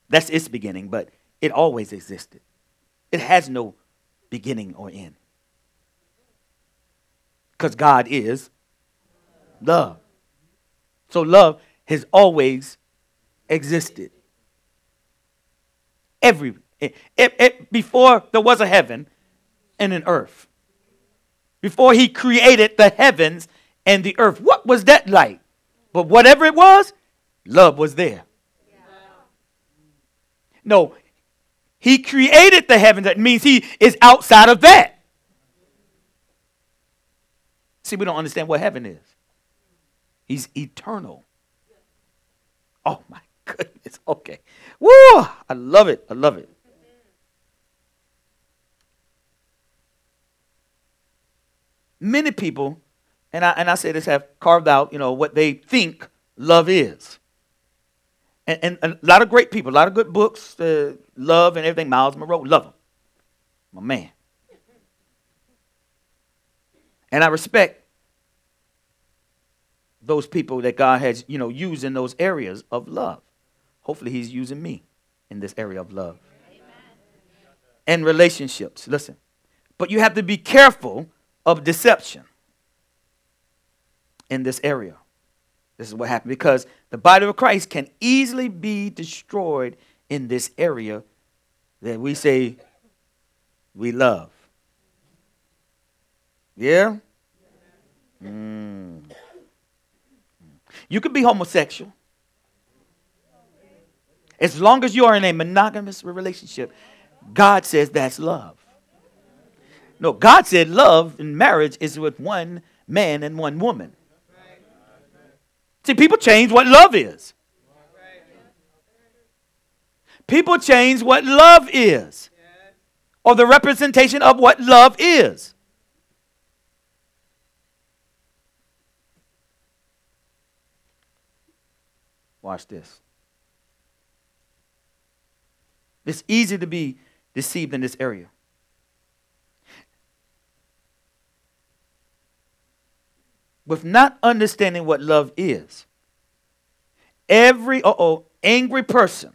That's its beginning, but it always existed. It has no beginning or end. Because God is love. So love has always existed. Every it, it, it, before there was a heaven and an earth. Before he created the heavens and the earth. What was that like? But whatever it was, love was there. No, he created the heavens. That means he is outside of that. See, we don't understand what heaven is. He's eternal. Oh my goodness. Okay. Woo! I love it. I love it. Many people, and I, and I say this, have carved out, you know, what they think love is. And, and, a lot of great people, a lot of good books, uh, love and everything. Myles Munroe, love him. My man. And I respect those people that God has, you know, used in those areas of love. Hopefully, He's using me in this area of love. Amen. And relationships. Listen. But you have to be careful of deception in this area. This is what happened because the body of Christ can easily be destroyed in this area that we say we love. Yeah? Mm. You could be homosexual. As long as you are in a monogamous relationship, God says that's love. No, God said love in marriage is with one man and one woman. See, people change what love is. People change what love is, or the representation of what love is. Watch this. It's easy to be deceived in this area. With not understanding what love is, every uh oh angry person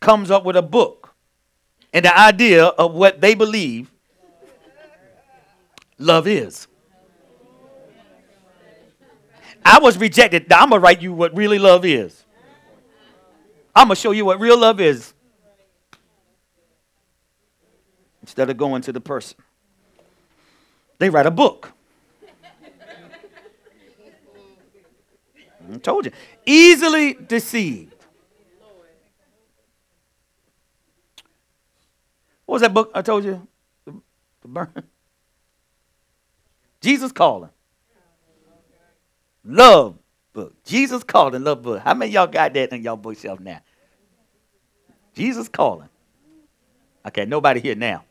comes up with a book and the idea of what they believe love is. I was rejected. Now I'm going to write you what really love is. I'm going to show you what real love is instead of going to the person. They write a book. I told you. Easily deceived. What was that book I told you? The burn. Jesus calling. Love book. Jesus calling love book. How many y'all got that in y'all bookshelf now? Jesus calling. Okay, nobody here now.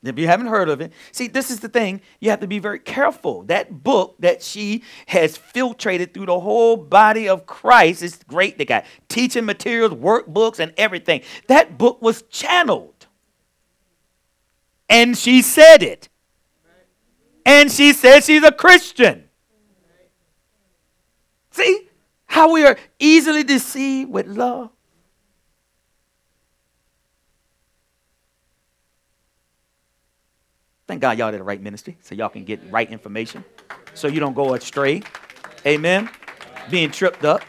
If you haven't heard of it, see, this is the thing. You have to be very careful. That book that she has filtrated through the whole body of Christ is great. They got teaching materials, workbooks, and everything. That book was channeled. And she said it. And she says she's a Christian. See how we are easily deceived with love? Thank God y'all did the right ministry so y'all can get right information so you don't go astray. Amen. Being tripped up.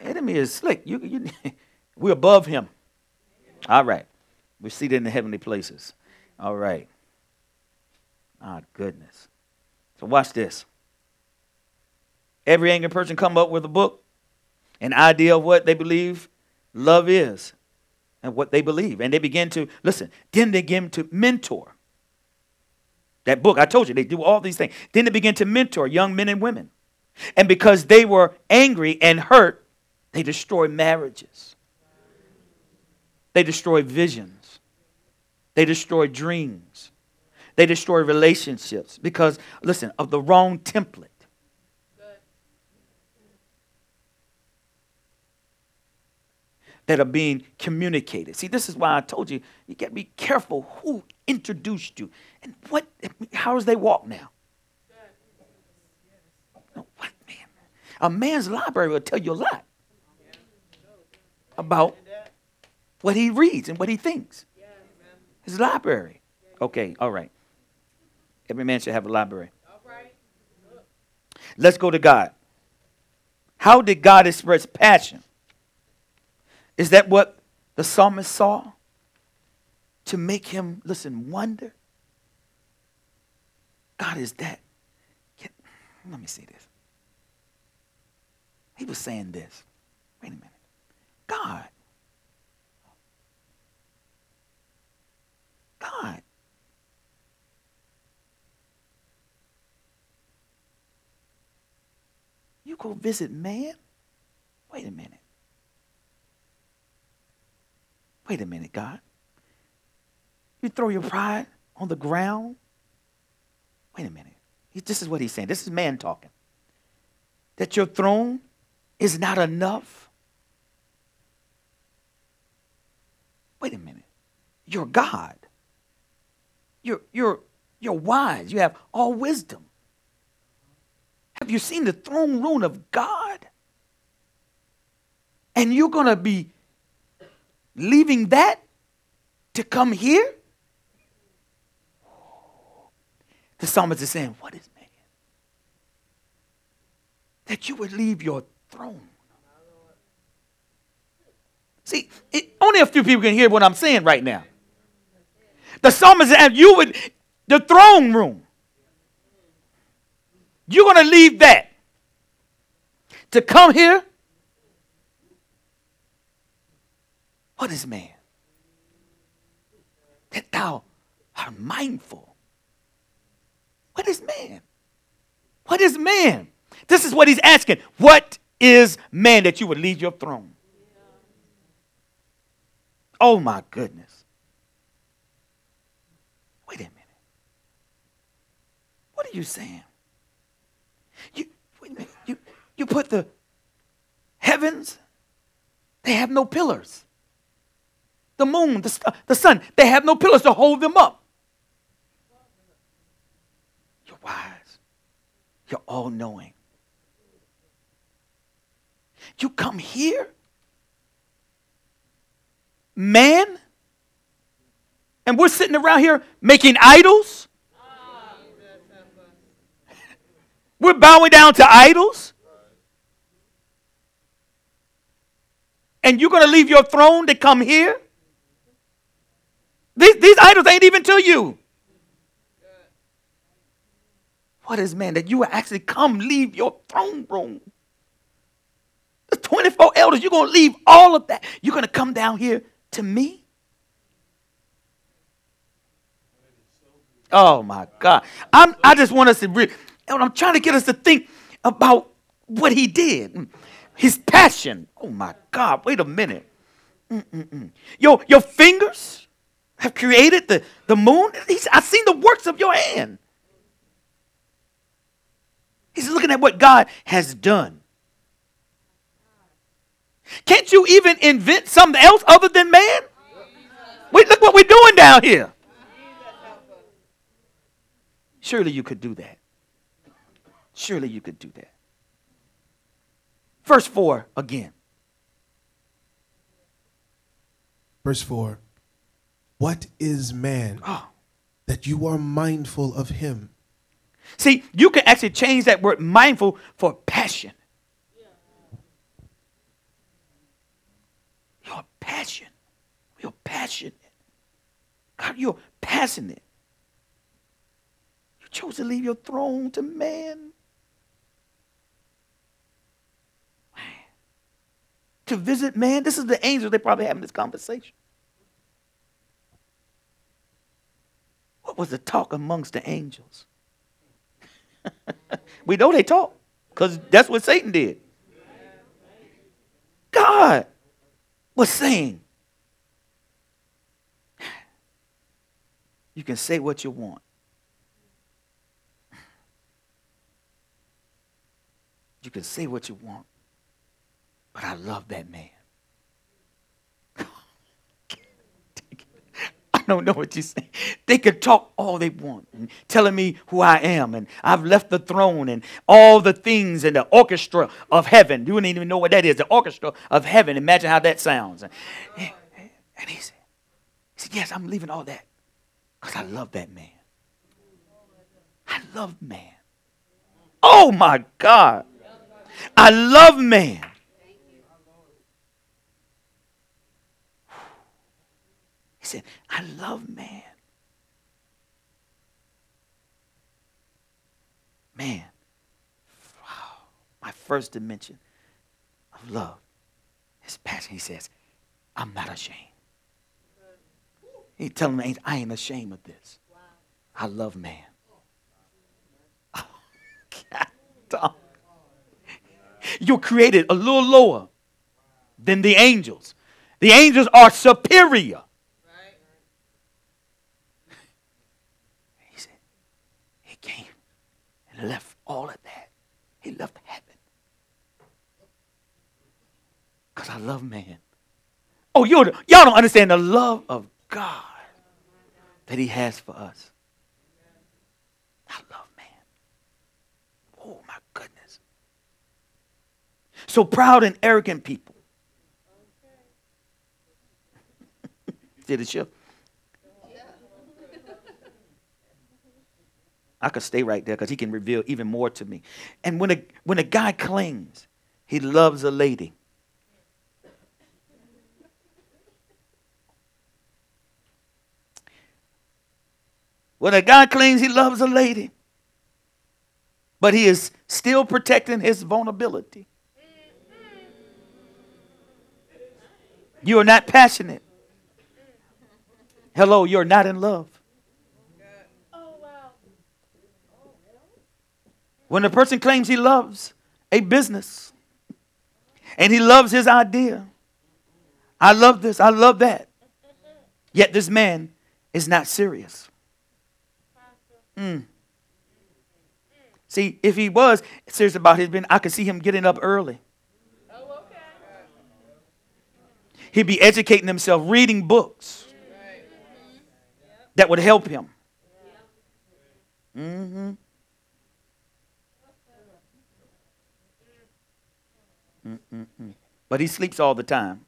The enemy is slick. You, you, we're above him. All right. We're seated in the heavenly places. All right. Ah, goodness. So watch this. Every angry person come up with a book, an idea of what they believe love is and what they believe. And they begin to, listen, then they begin to mentor. That book, I told you, they do all these things. Then they begin to mentor young men and women. And because they were angry and hurt, they destroy marriages. They destroy visions. They destroy dreams. They destroy relationships because, listen, of the wrong template. that are being communicated. See, this is why I told you you got to be careful who introduced you and what. How does they walk now? No, what man? A man's library will tell you a lot about what he reads and what he thinks. His library. Okay, all right. Every man should have a library. Let's go to God. How did God express passion? Is that what the psalmist saw? To make him, listen, wonder? God is that. Let me see this. He was saying this. Wait a minute. God. God. Go visit man? Wait a minute. Wait a minute, God. You throw your pride on the ground? Wait a minute. This is what he's saying. This is man talking. That your throne is not enough. Wait a minute. You're God. You're, you're, you're wise. You have all wisdom. Have you seen the throne room of God? And you're going to be leaving that to come here? The psalmist is saying, What is man? That you would leave your throne. See, it, only a few people can hear what I'm saying right now. The psalmist said, You would, the throne room. You're going to leave that to come here What is man? That thou art mindful. What is man? What is man? This is what he's asking. What is man that you would leave your throne? Oh my goodness. Wait a minute. What are you saying? You, put the heavens, they have no pillars the moon, the, the sun. They have no pillars to hold them up. You're wise. You're all knowing. You come here, man, and we're sitting around here making idols. Ah. We're bowing down to idols. And you're going to leave your throne to come here? These, these idols ain't even to you. What is man that you will actually come leave your throne room? The 24 elders, you're going to leave all of that. You're going to come down here to me? Oh my God. I'm, I just want us to, re- I'm trying to get us to think about what he did, his passion. Oh my God, wait a minute. Mm-mm-mm. Your, your fingers, have created the, the moon. He's, I've seen the works of your hand. He's looking at what God has done. Can't you even invent something else other than man? Wait, look what we're doing down here. Surely you could do that. Surely you could do that. Verse 4 again. Verse 4 what is man oh. that you are mindful of him? See, you can actually change that word mindful for passion. You're passion. You're passionate. God, you're passionate. You chose to leave your throne to man. To visit man? This is the angels. They probably having this conversation. What was the talk amongst the angels? we know they talk because that's what Satan did. God was saying, You can say what you want. You can say what you want. But I love that man. I don't know what you're saying. They can talk all they want and telling me who I am and I've left the throne and all the things in the orchestra of heaven. You don't even know what that is. The orchestra of heaven. Imagine how that sounds. And, and he said, he said, Yes, I'm leaving all that. Because I love that man. I love man. Oh my God. I love man. Said, I love man. Man. Wow. My first dimension of love is passion. He says, I'm not ashamed. He telling me, I ain't ashamed of this. I love man. Oh, You're created a little lower than the angels. The angels are superior. He said, He came and left all of that. He left heaven. Because I love man. Oh, you y'all don't understand the love of God that He has for us. I love man. Oh, my goodness. So proud and arrogant people. See the shift? I could stay right there because he can reveal even more to me. And when a when a guy claims he loves a lady, When a guy claims he loves a lady, but he is still protecting his vulnerability. You are not passionate. Hello, you're not in love. When a person claims he loves a business and he loves his idea, I love this, I love that. Yet this man is not serious. Mm. See, if he was serious about his business, I could see him getting up early. He'd be educating himself, reading books that would help him. Mm-hmm. Mm-mm-mm. But he sleeps all the time.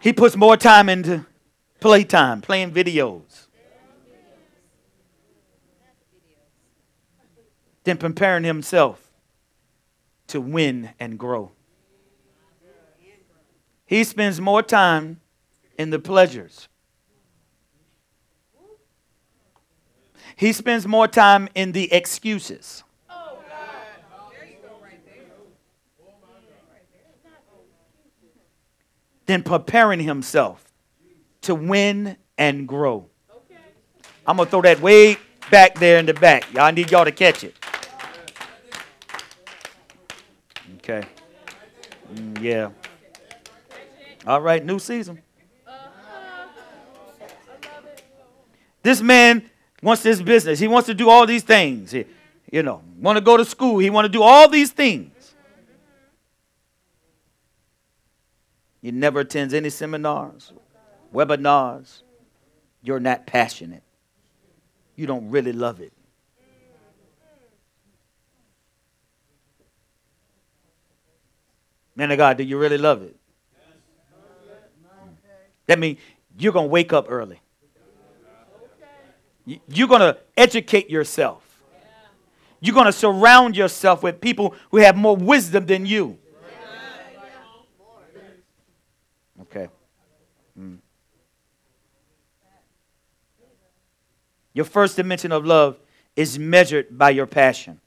He puts more time into playtime, playing videos, than preparing himself to win and grow. He spends more time in the pleasures. He spends more time in the excuses. Than preparing himself to win and grow. I'm going to throw that way back there in the back. Y'all need y'all to catch it. Okay. Mm, yeah. All right, new season. This man wants this business. He wants to do all these things. He, you know, want to go to school. He want to do all these things. He never attends any seminars webinars, you're not passionate. You don't really love it. Man of God, do you really love it? That means you're going to wake up early. You're going to educate yourself. You're going to surround yourself with people who have more wisdom than you. Okay. Mm. Your first dimension of love is measured by your passion.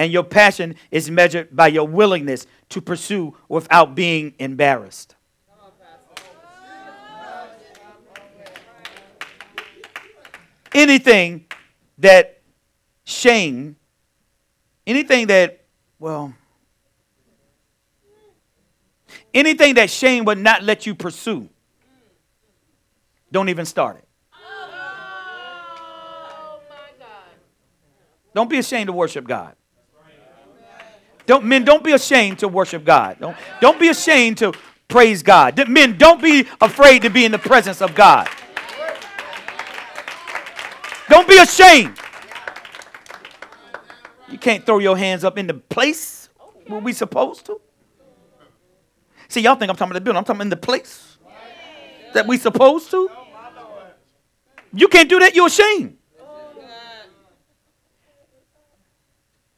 and your passion is measured by your willingness to pursue without being embarrassed. Anything that shame, anything that, well, anything that shame would not let you pursue, don't even start it. Don't be ashamed to worship God. Don't, men, don't be ashamed to worship God. Don't, don't be ashamed to praise God. Men, don't be afraid to be in the presence of God. Don't be ashamed. You can't throw your hands up in the place where we supposed to. See, y'all think I'm talking about the building. I'm talking in the place that we supposed to. You can't do that. You're ashamed.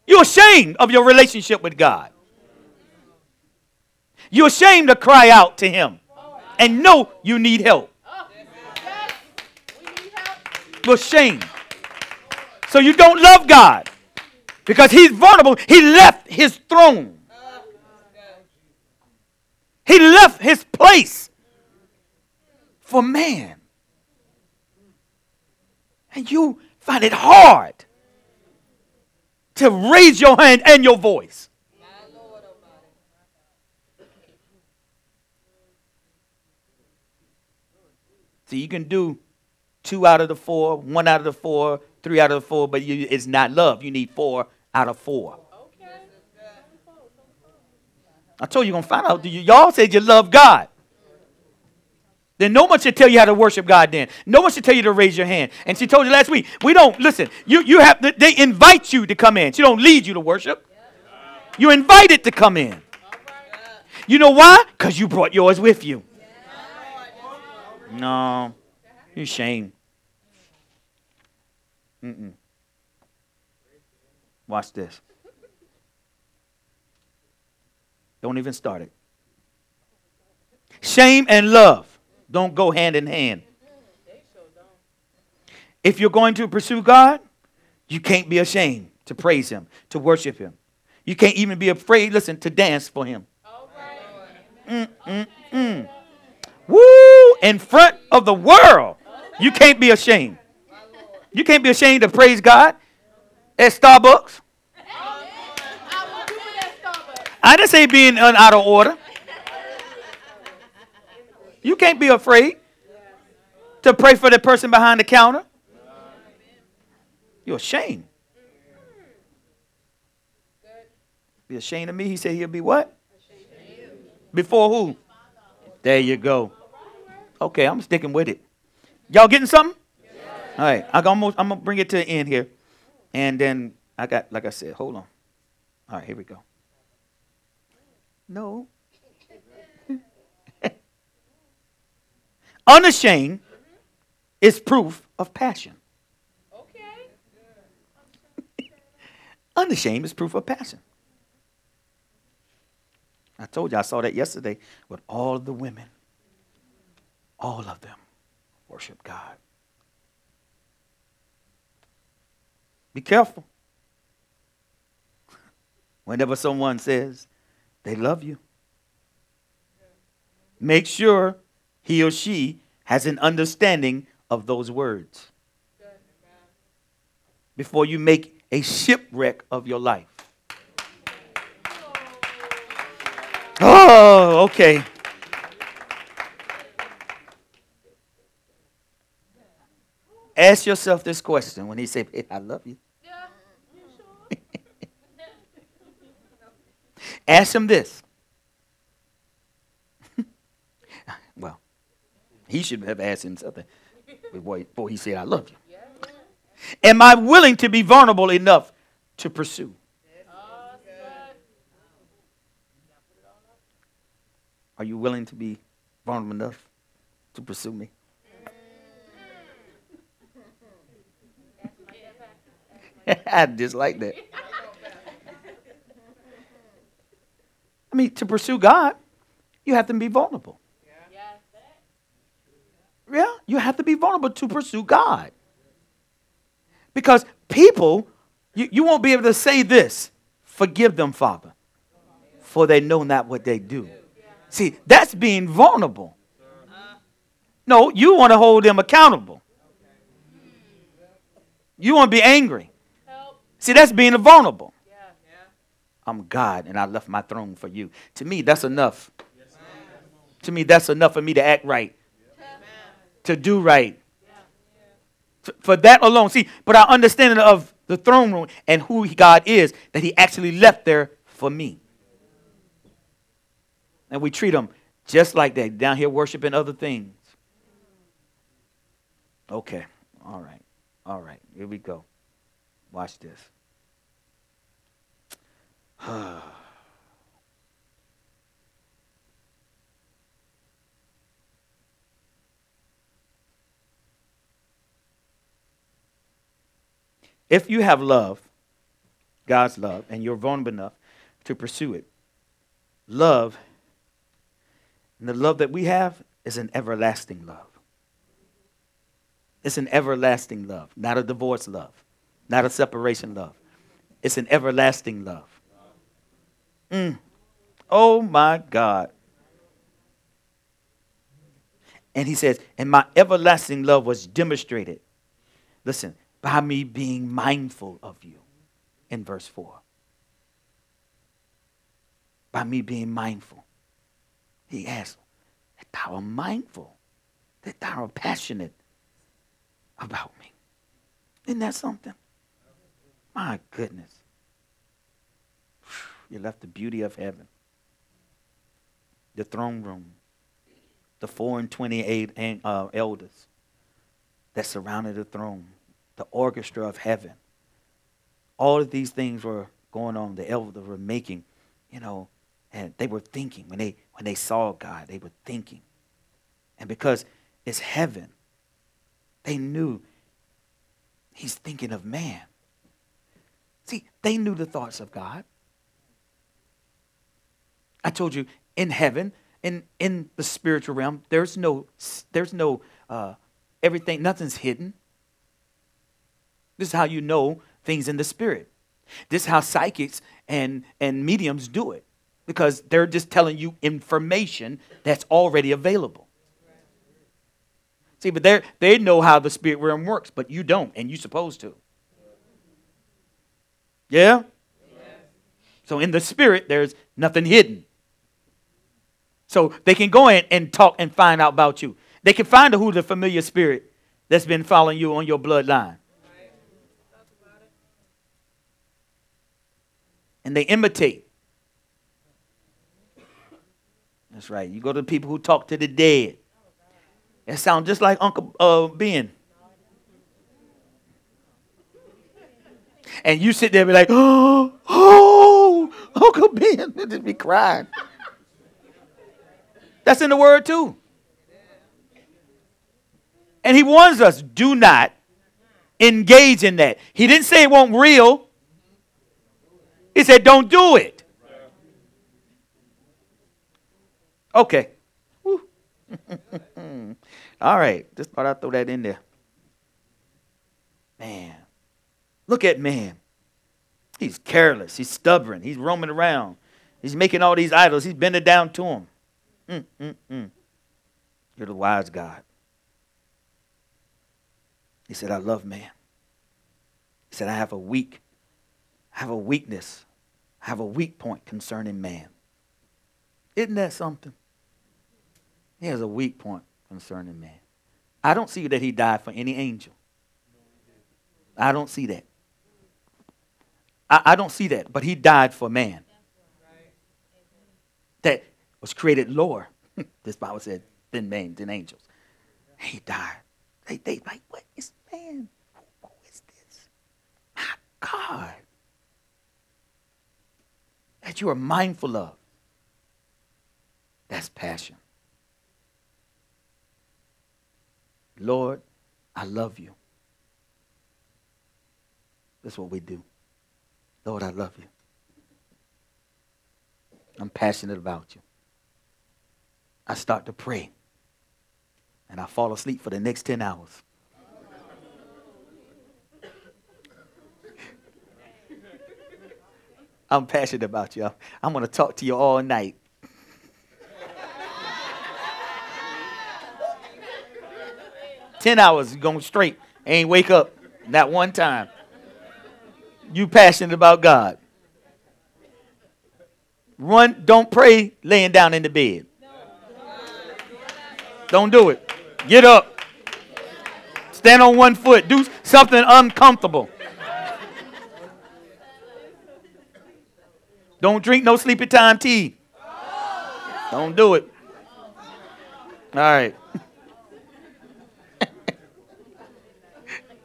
You're ashamed of your relationship with God. You're ashamed to cry out to Him and know you need help. You're ashamed. So you don't love God because He's vulnerable. He left His throne, He left His place for man. And you find it hard to raise your hand and your voice. So you can do two out of the four, one out of the four, three out of the four, but you, it's not love. You need four out of four. I told you you're going to find out. Y'all said you love God. Then no one should tell you how to worship God then. No one should tell you to raise your hand. And she told you last week, we don't, listen, you, you have, they invite you to come in. She don't lead you to worship. You're invited to come in. You know why? Because you brought yours with you. No, you shame. Mm-mm. Watch this. Don't even start it. Shame and love don't go hand in hand. If you're going to pursue God, you can't be ashamed to praise Him, to worship Him. You can't even be afraid, listen, to dance for Him. Mm, mm, mm. Woo! In front of the world, you can't be ashamed. You can't be ashamed to praise God at Starbucks. I didn't say being out of order. You can't be afraid to pray for the person behind the counter. You're ashamed. Be ashamed of me. He said he'll be what? Before who? There you go. Okay, I'm sticking with it. Y'all getting something? All right, I almost, I'm gonna bring it to the end here, and then I got, like I said, hold on. All right, here we go. No, Unashamed is proof of passion. Okay. Unashamed is proof of passion. I told you I saw that yesterday with all of the women. All of them worship God. Be careful. Whenever someone says they love you, make sure he or she has an understanding of those words before you make a shipwreck of your life. Oh, okay. Ask yourself this question when he say, hey, I love you. Ask him this well, He should have asked him something before he said, I love you. Am I willing to be vulnerable enough to pursue? Are you willing to be vulnerable enough to pursue me? I just like that. I mean, to pursue God, you have to be vulnerable. Yeah, you have to be vulnerable to pursue God. Because people, you, you won't be able to say this Forgive them, Father, for they know not what they do. See, that's being vulnerable. No, you want to hold them accountable. You want to be angry. See, that's being vulnerable. I'm God and I left my throne for you. To me, that's enough. To me, that's enough for me to act right, to do right. For that alone. See, but our understanding of the throne room and who God is, that He actually left there for me. And we treat Him just like that, down here worshiping other things. Okay, all right, all right, here we go. Watch this. if you have love, God's love, and you're vulnerable enough to pursue it, love, and the love that we have is an everlasting love. It's an everlasting love, not a divorce love, not a separation love. It's an everlasting love. Mm. Oh my God. And he says, and my everlasting love was demonstrated. Listen, by me being mindful of you in verse 4. By me being mindful. He asks, that thou art mindful, that thou art passionate about me. Isn't that something? My goodness. You left the beauty of heaven, the throne room, the four and twenty-eight uh, elders that surrounded the throne, the orchestra of heaven. All of these things were going on. The elders were making, you know, and they were thinking when they when they saw God, they were thinking, and because it's heaven, they knew He's thinking of man. See, they knew the thoughts of God. I told you in heaven, in in the spiritual realm, there's no there's no uh, everything, nothing's hidden. This is how you know things in the spirit. This is how psychics and and mediums do it because they're just telling you information that's already available. See, but they they know how the spirit realm works, but you don't, and you're supposed to. Yeah? So in the spirit, there's nothing hidden. So they can go in and talk and find out about you. They can find who the familiar spirit that's been following you on your bloodline. And they imitate. That's right. You go to the people who talk to the dead. It sounds just like Uncle uh, Ben. And you sit there and be like, oh, oh, Uncle Ben. just be crying. That's in the word too. And he warns us do not engage in that. He didn't say it won't real. He said don't do it. Okay. All right. Just thought I'd throw that in there. Man. Look at man. He's careless. He's stubborn. He's roaming around. He's making all these idols. He's bending down to them. Mm, mm, mm. You're the wise God. He said, I love man. He said, I have a weak, I have a weakness. I have a weak point concerning man. Isn't that something? He has a weak point concerning man. I don't see that he died for any angel. I don't see that. I, I don't see that, but he died for man. Was created lower. this Bible said than man, than angels. He died. They they like, what is man? Who, who is this? My God. That you are mindful of. That's passion. Lord, I love you. That's what we do. Lord, I love you. I'm passionate about you. I start to pray. And I fall asleep for the next 10 hours. I'm passionate about you. I'm going to talk to you all night. Ten hours going straight. Ain't wake up not one time. You passionate about God. Run, don't pray laying down in the bed. Don't do it. Get up. Stand on one foot. Do something uncomfortable. Don't drink no sleepy time tea. Don't do it. All right.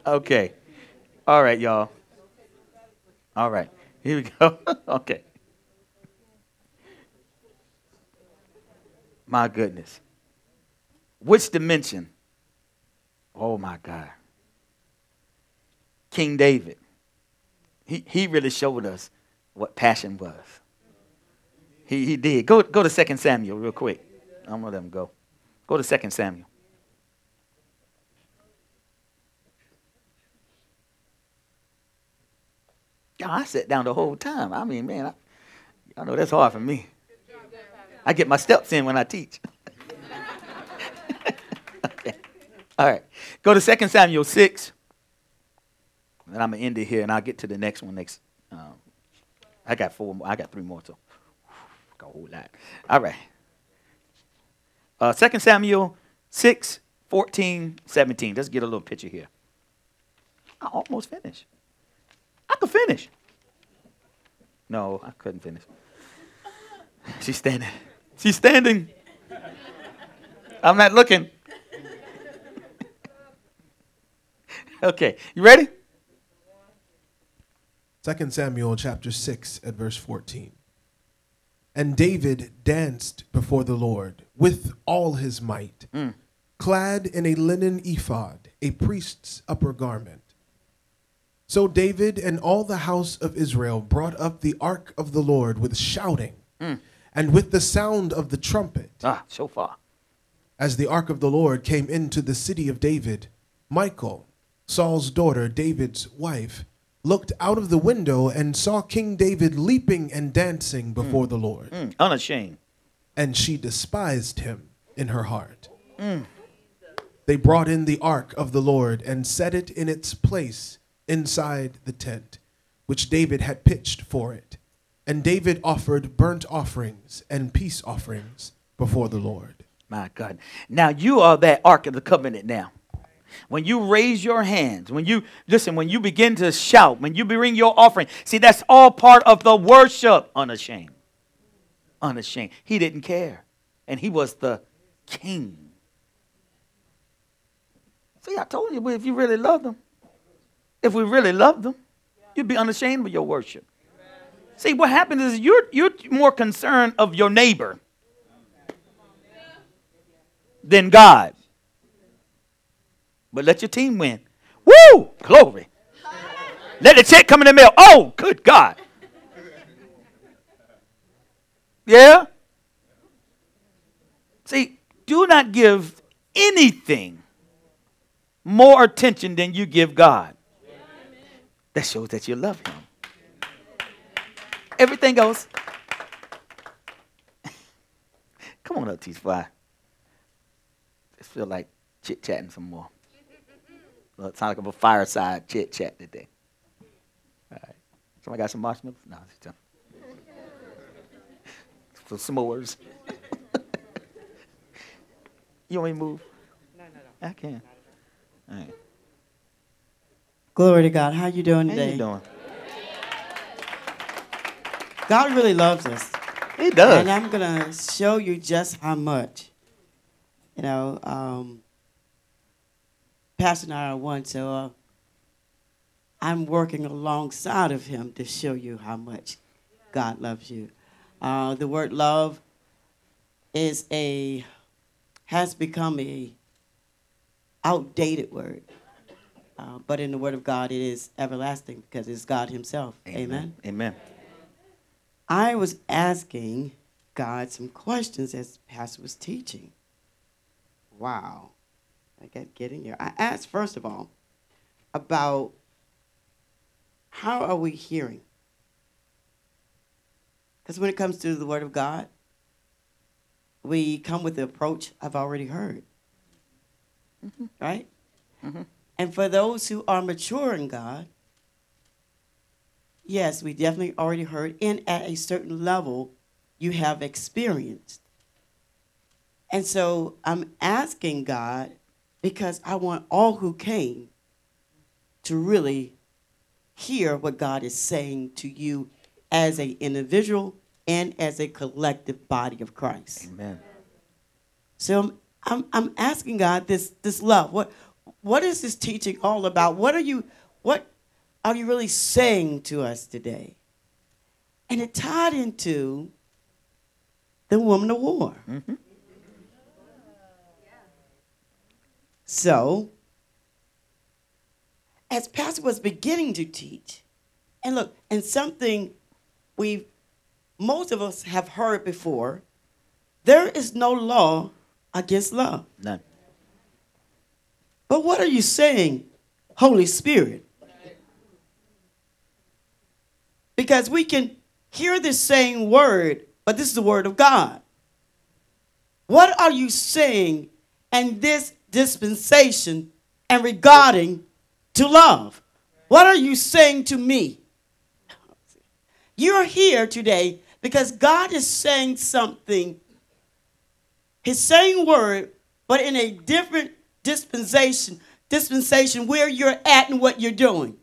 okay. All right, y'all. All right. Here we go. okay. My goodness. Which dimension? Oh my God. King David. He, he really showed us what passion was. He, he did. Go, go to 2 Samuel real quick. I'm going to let him go. Go to 2 Samuel. I sat down the whole time. I mean, man, I, y'all know that's hard for me. I get my steps in when I teach. okay. All right. Go to 2 Samuel 6. And I'm going to end it here, and I'll get to the next one next. Um, I got four more. I got three more, so a whole lot. All right. Uh, 2 Samuel 6, 14, 17. Let's get a little picture here. I almost finished. I could finish. No, I couldn't finish. She's standing. She's standing. I'm not looking. Okay, you ready? 2 Samuel chapter 6 at verse 14. And David danced before the Lord with all his might, mm. clad in a linen ephod, a priest's upper garment. So David and all the house of Israel brought up the ark of the Lord with shouting mm. and with the sound of the trumpet. Ah, so far. As the ark of the Lord came into the city of David, Michal, Saul's daughter, David's wife, looked out of the window and saw King David leaping and dancing before mm. the Lord. Mm. Unashamed. And she despised him in her heart. Mm. They brought in the ark of the Lord and set it in its place inside the tent, which David had pitched for it. And David offered burnt offerings and peace offerings before the Lord. My God. Now you are that ark of the covenant now. When you raise your hands, when you listen, when you begin to shout, when you bring your offering, see, that's all part of the worship. Unashamed. Unashamed. He didn't care. And he was the king. See, I told you, if you really loved him, if we really loved them, you'd be unashamed of your worship. See, what happens is you're, you're more concerned of your neighbor than God. But let your team win. Woo! Glory. Let the check come in the mail. Oh, good God. Yeah? See, do not give anything more attention than you give God. That shows that you love Him. Everything goes. Come on up, T Spy. Just feel like chit chatting some more. Well, it sounds like a fireside chit chat today. All right. Somebody got some marshmallows? No, it's just some s'mores. you want me to move? No, no, no. I can. All right. Glory to God. How you doing today? How you doing? God really loves us. He does. And I'm going to show you just how much. You know, um, Pastor and I are one, so uh, I'm working alongside of him to show you how much God loves you. Uh, the word love is a has become a outdated word. Uh, but in the Word of God, it is everlasting because it's God Himself. Amen. Amen. Amen. I was asking God some questions as Pastor was teaching. Wow. I get getting here. I asked, first of all, about how are we hearing? Because when it comes to the Word of God, we come with the approach I've already heard. Mm-hmm. Right? Mm-hmm. And for those who are mature in God, yes, we definitely already heard, and at a certain level, you have experienced. And so I'm asking God because I want all who came to really hear what God is saying to you as an individual and as a collective body of Christ. Amen. So I'm, I'm, I'm asking God this, this love. What, what is this teaching all about? What are you, what are you really saying to us today? And it tied into the woman of war. Mm-hmm. So, as Pastor was beginning to teach, and look, and something we most of us have heard before, there is no law against love. None. But what are you saying, Holy Spirit? Because we can hear this same word, but this is the word of God. What are you saying And this dispensation and regarding to love? What are you saying to me? You're here today because God is saying something, His same word, but in a different dispensation, dispensation where you're at and what you're doing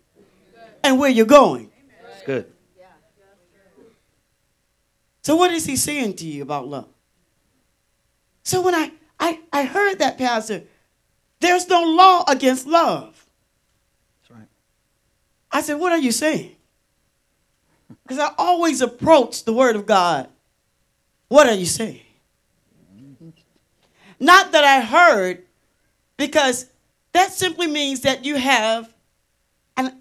and where you're going. It's good. So what is he saying to you about love? So when I, I, I heard that, Pastor, there's no law against love. That's right. I said, what are you saying? Because I always approach the word of God. What are you saying? Not that I heard, because that simply means that you have, and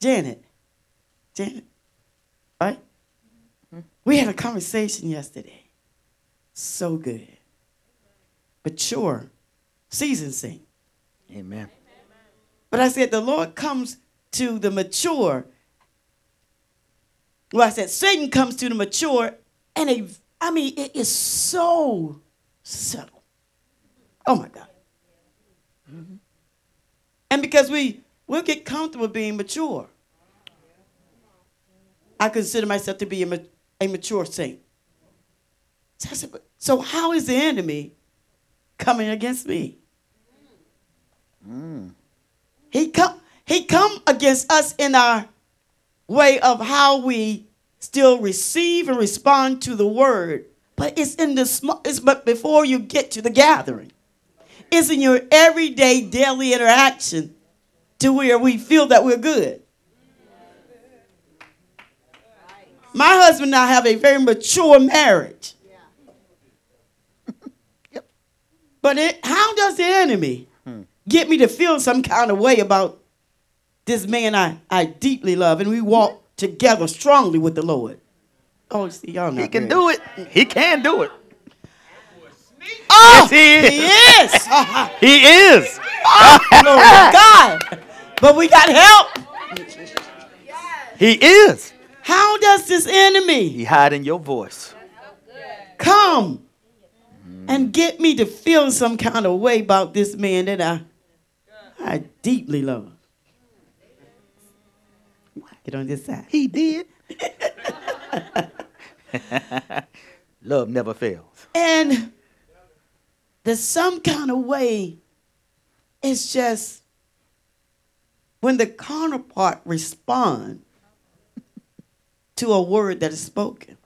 Janet, Janet, right? We had a conversation yesterday. So good. Mature, Season saint. Amen. But I said the Lord comes to the mature. Well, I said Satan comes to the mature, and a, I mean, it is so subtle. Oh my God. Mm-hmm. And because we we'll get comfortable being mature. I consider myself to be a, a mature saint. So I said, so how is the enemy coming against me? Mm. He come he come against us in our way of how we still receive and respond to the word. But it's in the small it's but before you get to the gathering. It's in your everyday daily interaction to where we feel that we're good. My husband and I have a very mature marriage. But it, how does the enemy get me to feel some kind of way about this man I, I deeply love and we walk mm-hmm. together strongly with the Lord? Oh, see, y'all not He can ready. do it. He can do it. Oh, Yes, he is. he is. Oh, He is. glory to God. But we got help. He is. How does this enemy He hide in your voice. come mm. and get me to feel some kind of way about this man that I, I deeply love? him. Get on this side. He did. Love never fails. And there's some kind of way, it's just when the counterpart respond to a word that is spoken.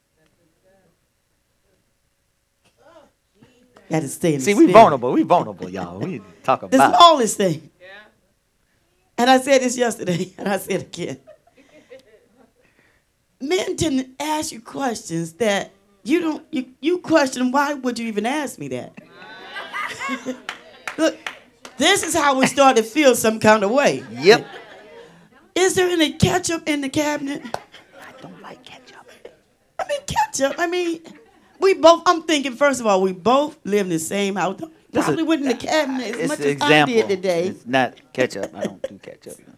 Got to stay the See, we spirit. vulnerable. We vulnerable, y'all. We talk The about. it. smallest thing. And I said this yesterday, and I said it again. Men tend to ask you questions that you don't. You, you question why would you even ask me that? Look, this is how we start to feel some kind of way. Yep. Is there any ketchup in the cabinet? I don't like ketchup. I mean, ketchup. I mean, we both. I'm thinking first of all, we both live in the same house. This is- Probably went in the cabinet as It's much as example. I did today. It's not ketchup. I don't do ketchup.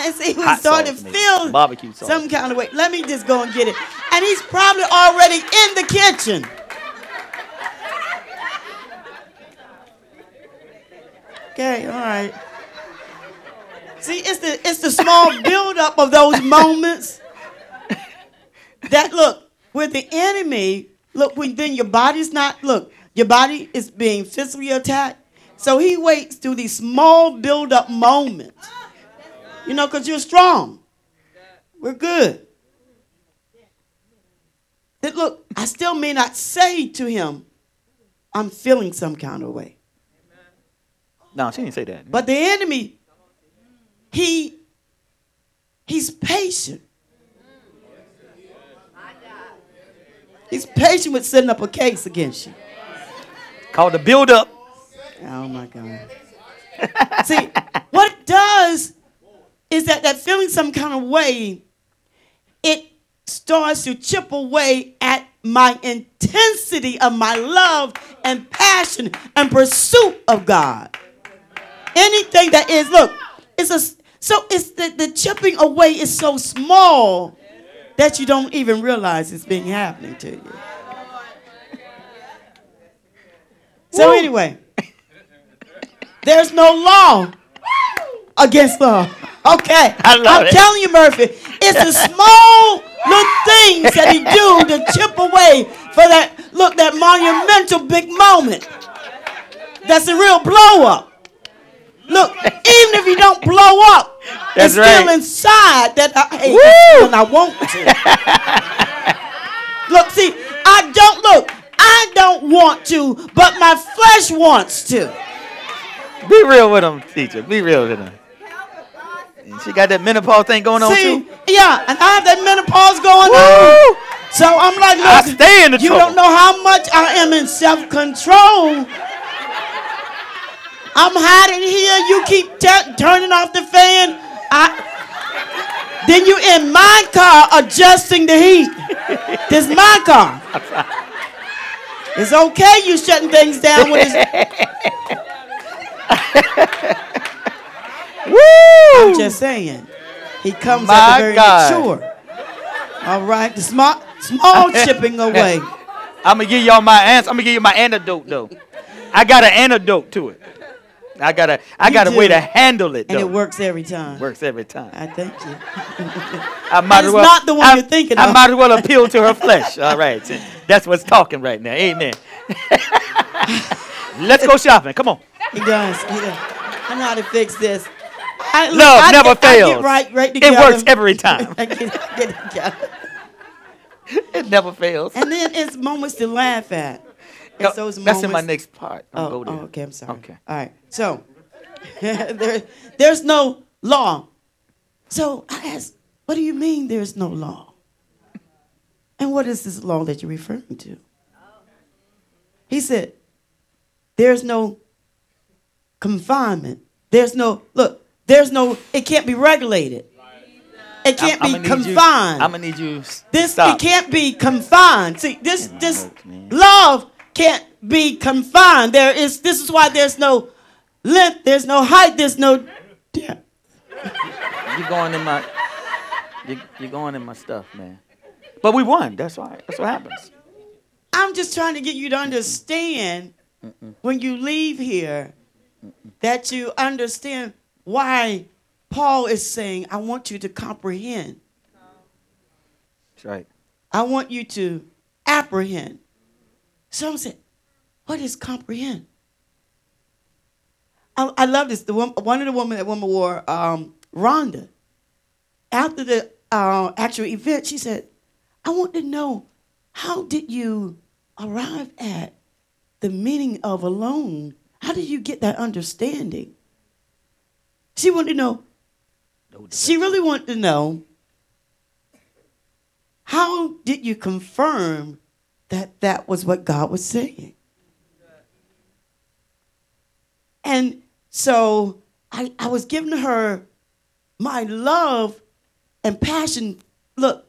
And see, we Hot started sauce, to feel Barbecue sauce. some kind of way. Let me just go and get it. and he's probably already in the kitchen. Okay, all right. See, it's the it's the small buildup of those moments that look with the enemy. Look, when then your body's not look, your body is being physically attacked. So he waits through these small build-up moments. You know, because you're strong. We're good. That look, I still may not say to him, I'm feeling some kind of way. No, she didn't say that. But the enemy, he he's patient. He's patient with setting up a case against you. Called the build up. Oh my God. See, what it does is that that feeling some kind of way, it starts to chip away at my intensity of my love and passion and pursuit of God. Anything that is, look, it's a so it's the, the chipping away is so small that you don't even realize it's being happening to you. So anyway, there's no law against love. Okay. I love I'm it. telling you, Murphy, it's the small little things that he do to chip away for that, look, that monumental big moment. That's a real blow up. Look, even if you don't blow up, That's it's still inside that I hate Woo! and I want to. look, see, I don't look, I don't want to, but my flesh wants to. Be real with him, teacher. Be real with him. And She got that menopause thing going on See, too. yeah, and I have that menopause going Woo! on. So I'm like, I stay in the you trouble. don't know how much I am in self-control. I'm hiding here. You keep t- turning off the fan. I, then you in my car adjusting the heat. This my car. It's okay you shutting things down when it's. Woo! I'm just saying. He comes My at the very God. mature. All right, the small, small chipping away. I'm gonna give y'all my answer. I'm gonna give you my antidote though. I got an antidote to it. I got a I You got a way to handle it And it works every time. Works every time. I thank you. I might it's well. not the one I, you're thinking I of. might as well appeal to her flesh. All right, that's what's talking right now. Amen. Let's go shopping. Come on. He does. He does. I know how to fix this. I, Love I never I fails. right, right It works every time. Get, get it together. It never fails. And then it's moments to laugh at. It's those That's in my moments- next part. Oh, go there. oh, okay. I'm sorry. Okay. All right. So there, there's no law. So I asked, what do you mean there's no law? And what is this law that you're referring to? He said, there's no confinement. There's no, look, there's no, it can't be regulated. It can't be confined. I'm gonna need you. s- This stop. it can't be confined. See, this this love can't be confined. There is this is why there's no length, there's no height, there's no depth. You're going in my. You, you're going in my stuff, man. But we won. That's why. That's what happens. I'm just trying to get you to understand when you leave here that you understand why Paul is saying, I want you to comprehend. That's right. I want you to apprehend. Some said, what is comprehend? I, I love this. The one, one of the women that woman wore, um, Rhonda, after the uh, actual event, she said, I want to know how did you arrive at the meaning of alone? How did you get that understanding? She wanted to know, No she really wanted to know how did you confirm that that was what God was saying? And so I, I was giving her my love and passion, look,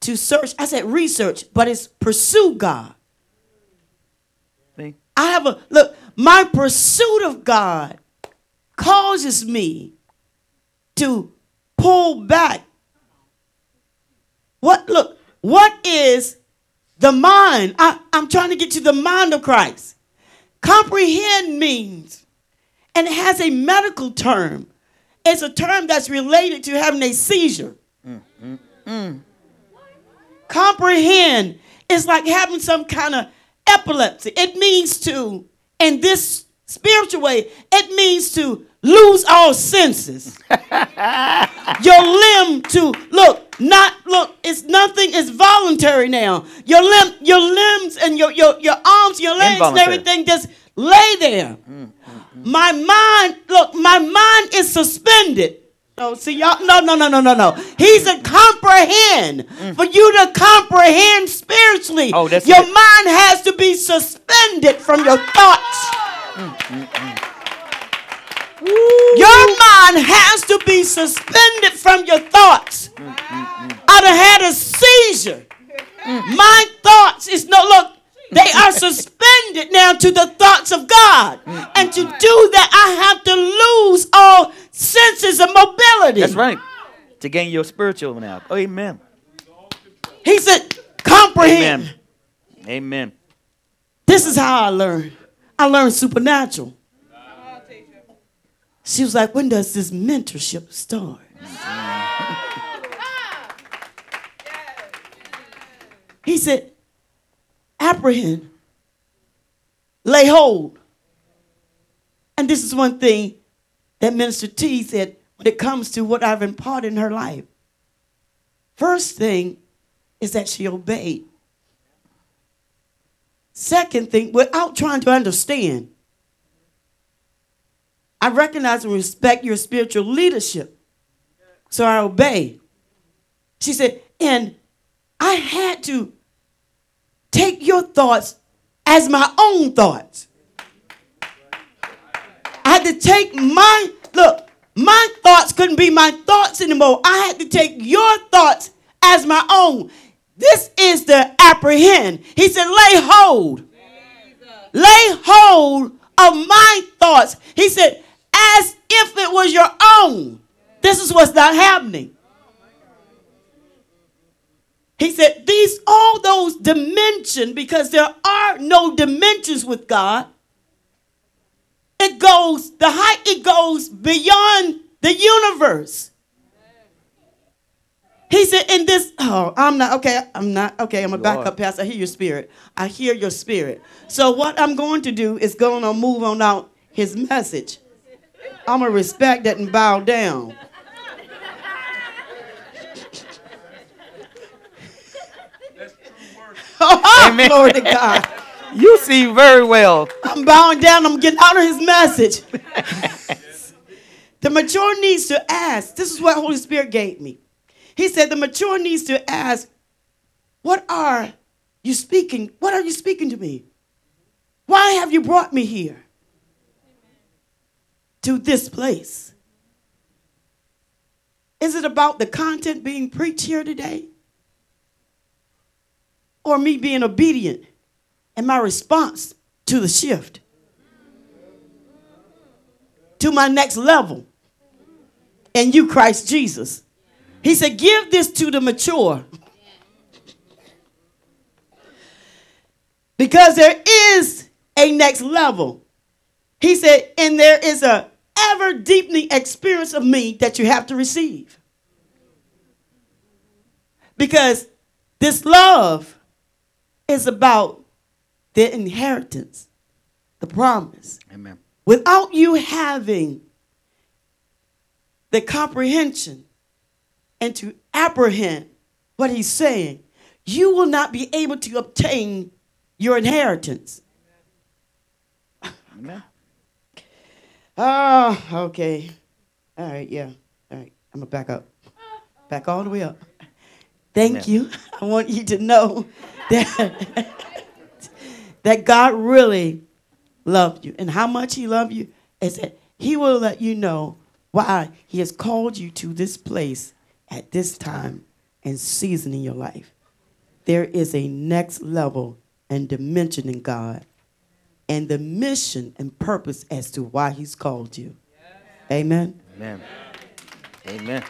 to search. I said research, but it's pursue God. See? I have a look, my pursuit of God causes me to pull back. What look, what is the mind? I, I'm trying to get to the mind of Christ. Comprehend means, and it has a medical term. It's a term that's related to having a seizure. Comprehend is like having some kind of epilepsy. It means to, in this spiritual way, it means to lose all senses. your limb to look, not look, it's nothing is voluntary now. Your limb, your limbs and your your, your arms, your legs, and everything just lay there. Mm, mm, mm. My mind, look, my mind is suspended. Oh, see y'all? No, no, no, no, no, no. He's a comprehend. For you to comprehend spiritually, Oh, that's your it. mind has to be suspended from your thoughts. Your mind has to be suspended from your thoughts. Mm-hmm. I done had a seizure. Mm-hmm. My thoughts is no look. They are suspended now to the thoughts of God. Mm-hmm. And to do that, I have to lose all senses of mobility. That's right. To gain your spiritual now. Amen. He said, comprehend. Amen. Amen. This is how I learned. I learned supernatural. She was like, when does this mentorship start? he said, apprehend, lay hold. And this is one thing that Minister T said when it comes to what I've imparted in her life. First thing is that she obeyed. Second thing, without trying to understand, I recognize and respect your spiritual leadership. So I obey. She said, and I had to take your thoughts as my own thoughts. I had to take my, look, my thoughts couldn't be my thoughts anymore. I had to take your thoughts as my own. This is the apprehend. He said, lay hold. Lay hold of my thoughts. He said, if it was your own. This is what's not happening. He said, these all those dimensions, because there are no dimensions with God. It goes, the height, it goes beyond the universe. He said, in this, oh, I'm not, okay, I'm not, okay, I'm gonna back Lord. up past. I hear your spirit. I hear your spirit. So what I'm going to do is going to move on out his message. I'm gonna respect that and bow down. Oh, Amen. glory to God. You see very well. I'm bowing down. I'm getting out of his message. the mature needs to ask. This is what Holy Spirit gave me. He said the mature needs to ask, "What are you speaking? What are you speaking to me? Why have you brought me here to this place? Is it about the content being preached here today, or me being obedient?" and my response to the shift to my next level in you, Christ Jesus. He said, Give this to the mature. Because there is a next level. He said, and there is a ever deepening experience of me that you have to receive. Because this love is about the inheritance, the promise. Amen. Without you having the comprehension and to apprehend what he's saying, you will not be able to obtain your inheritance. Amen. Oh, okay. All right, yeah. All right, I'm gonna back up. Back all the way up. Thank Amen. you. I want you to know that, that God really loved you. And how much He loved you is that He will let you know why He has called you to this place at this time and season in your life. There is a next level and dimension in God and the mission and purpose as to why He's called you. Amen. Amen. Amen.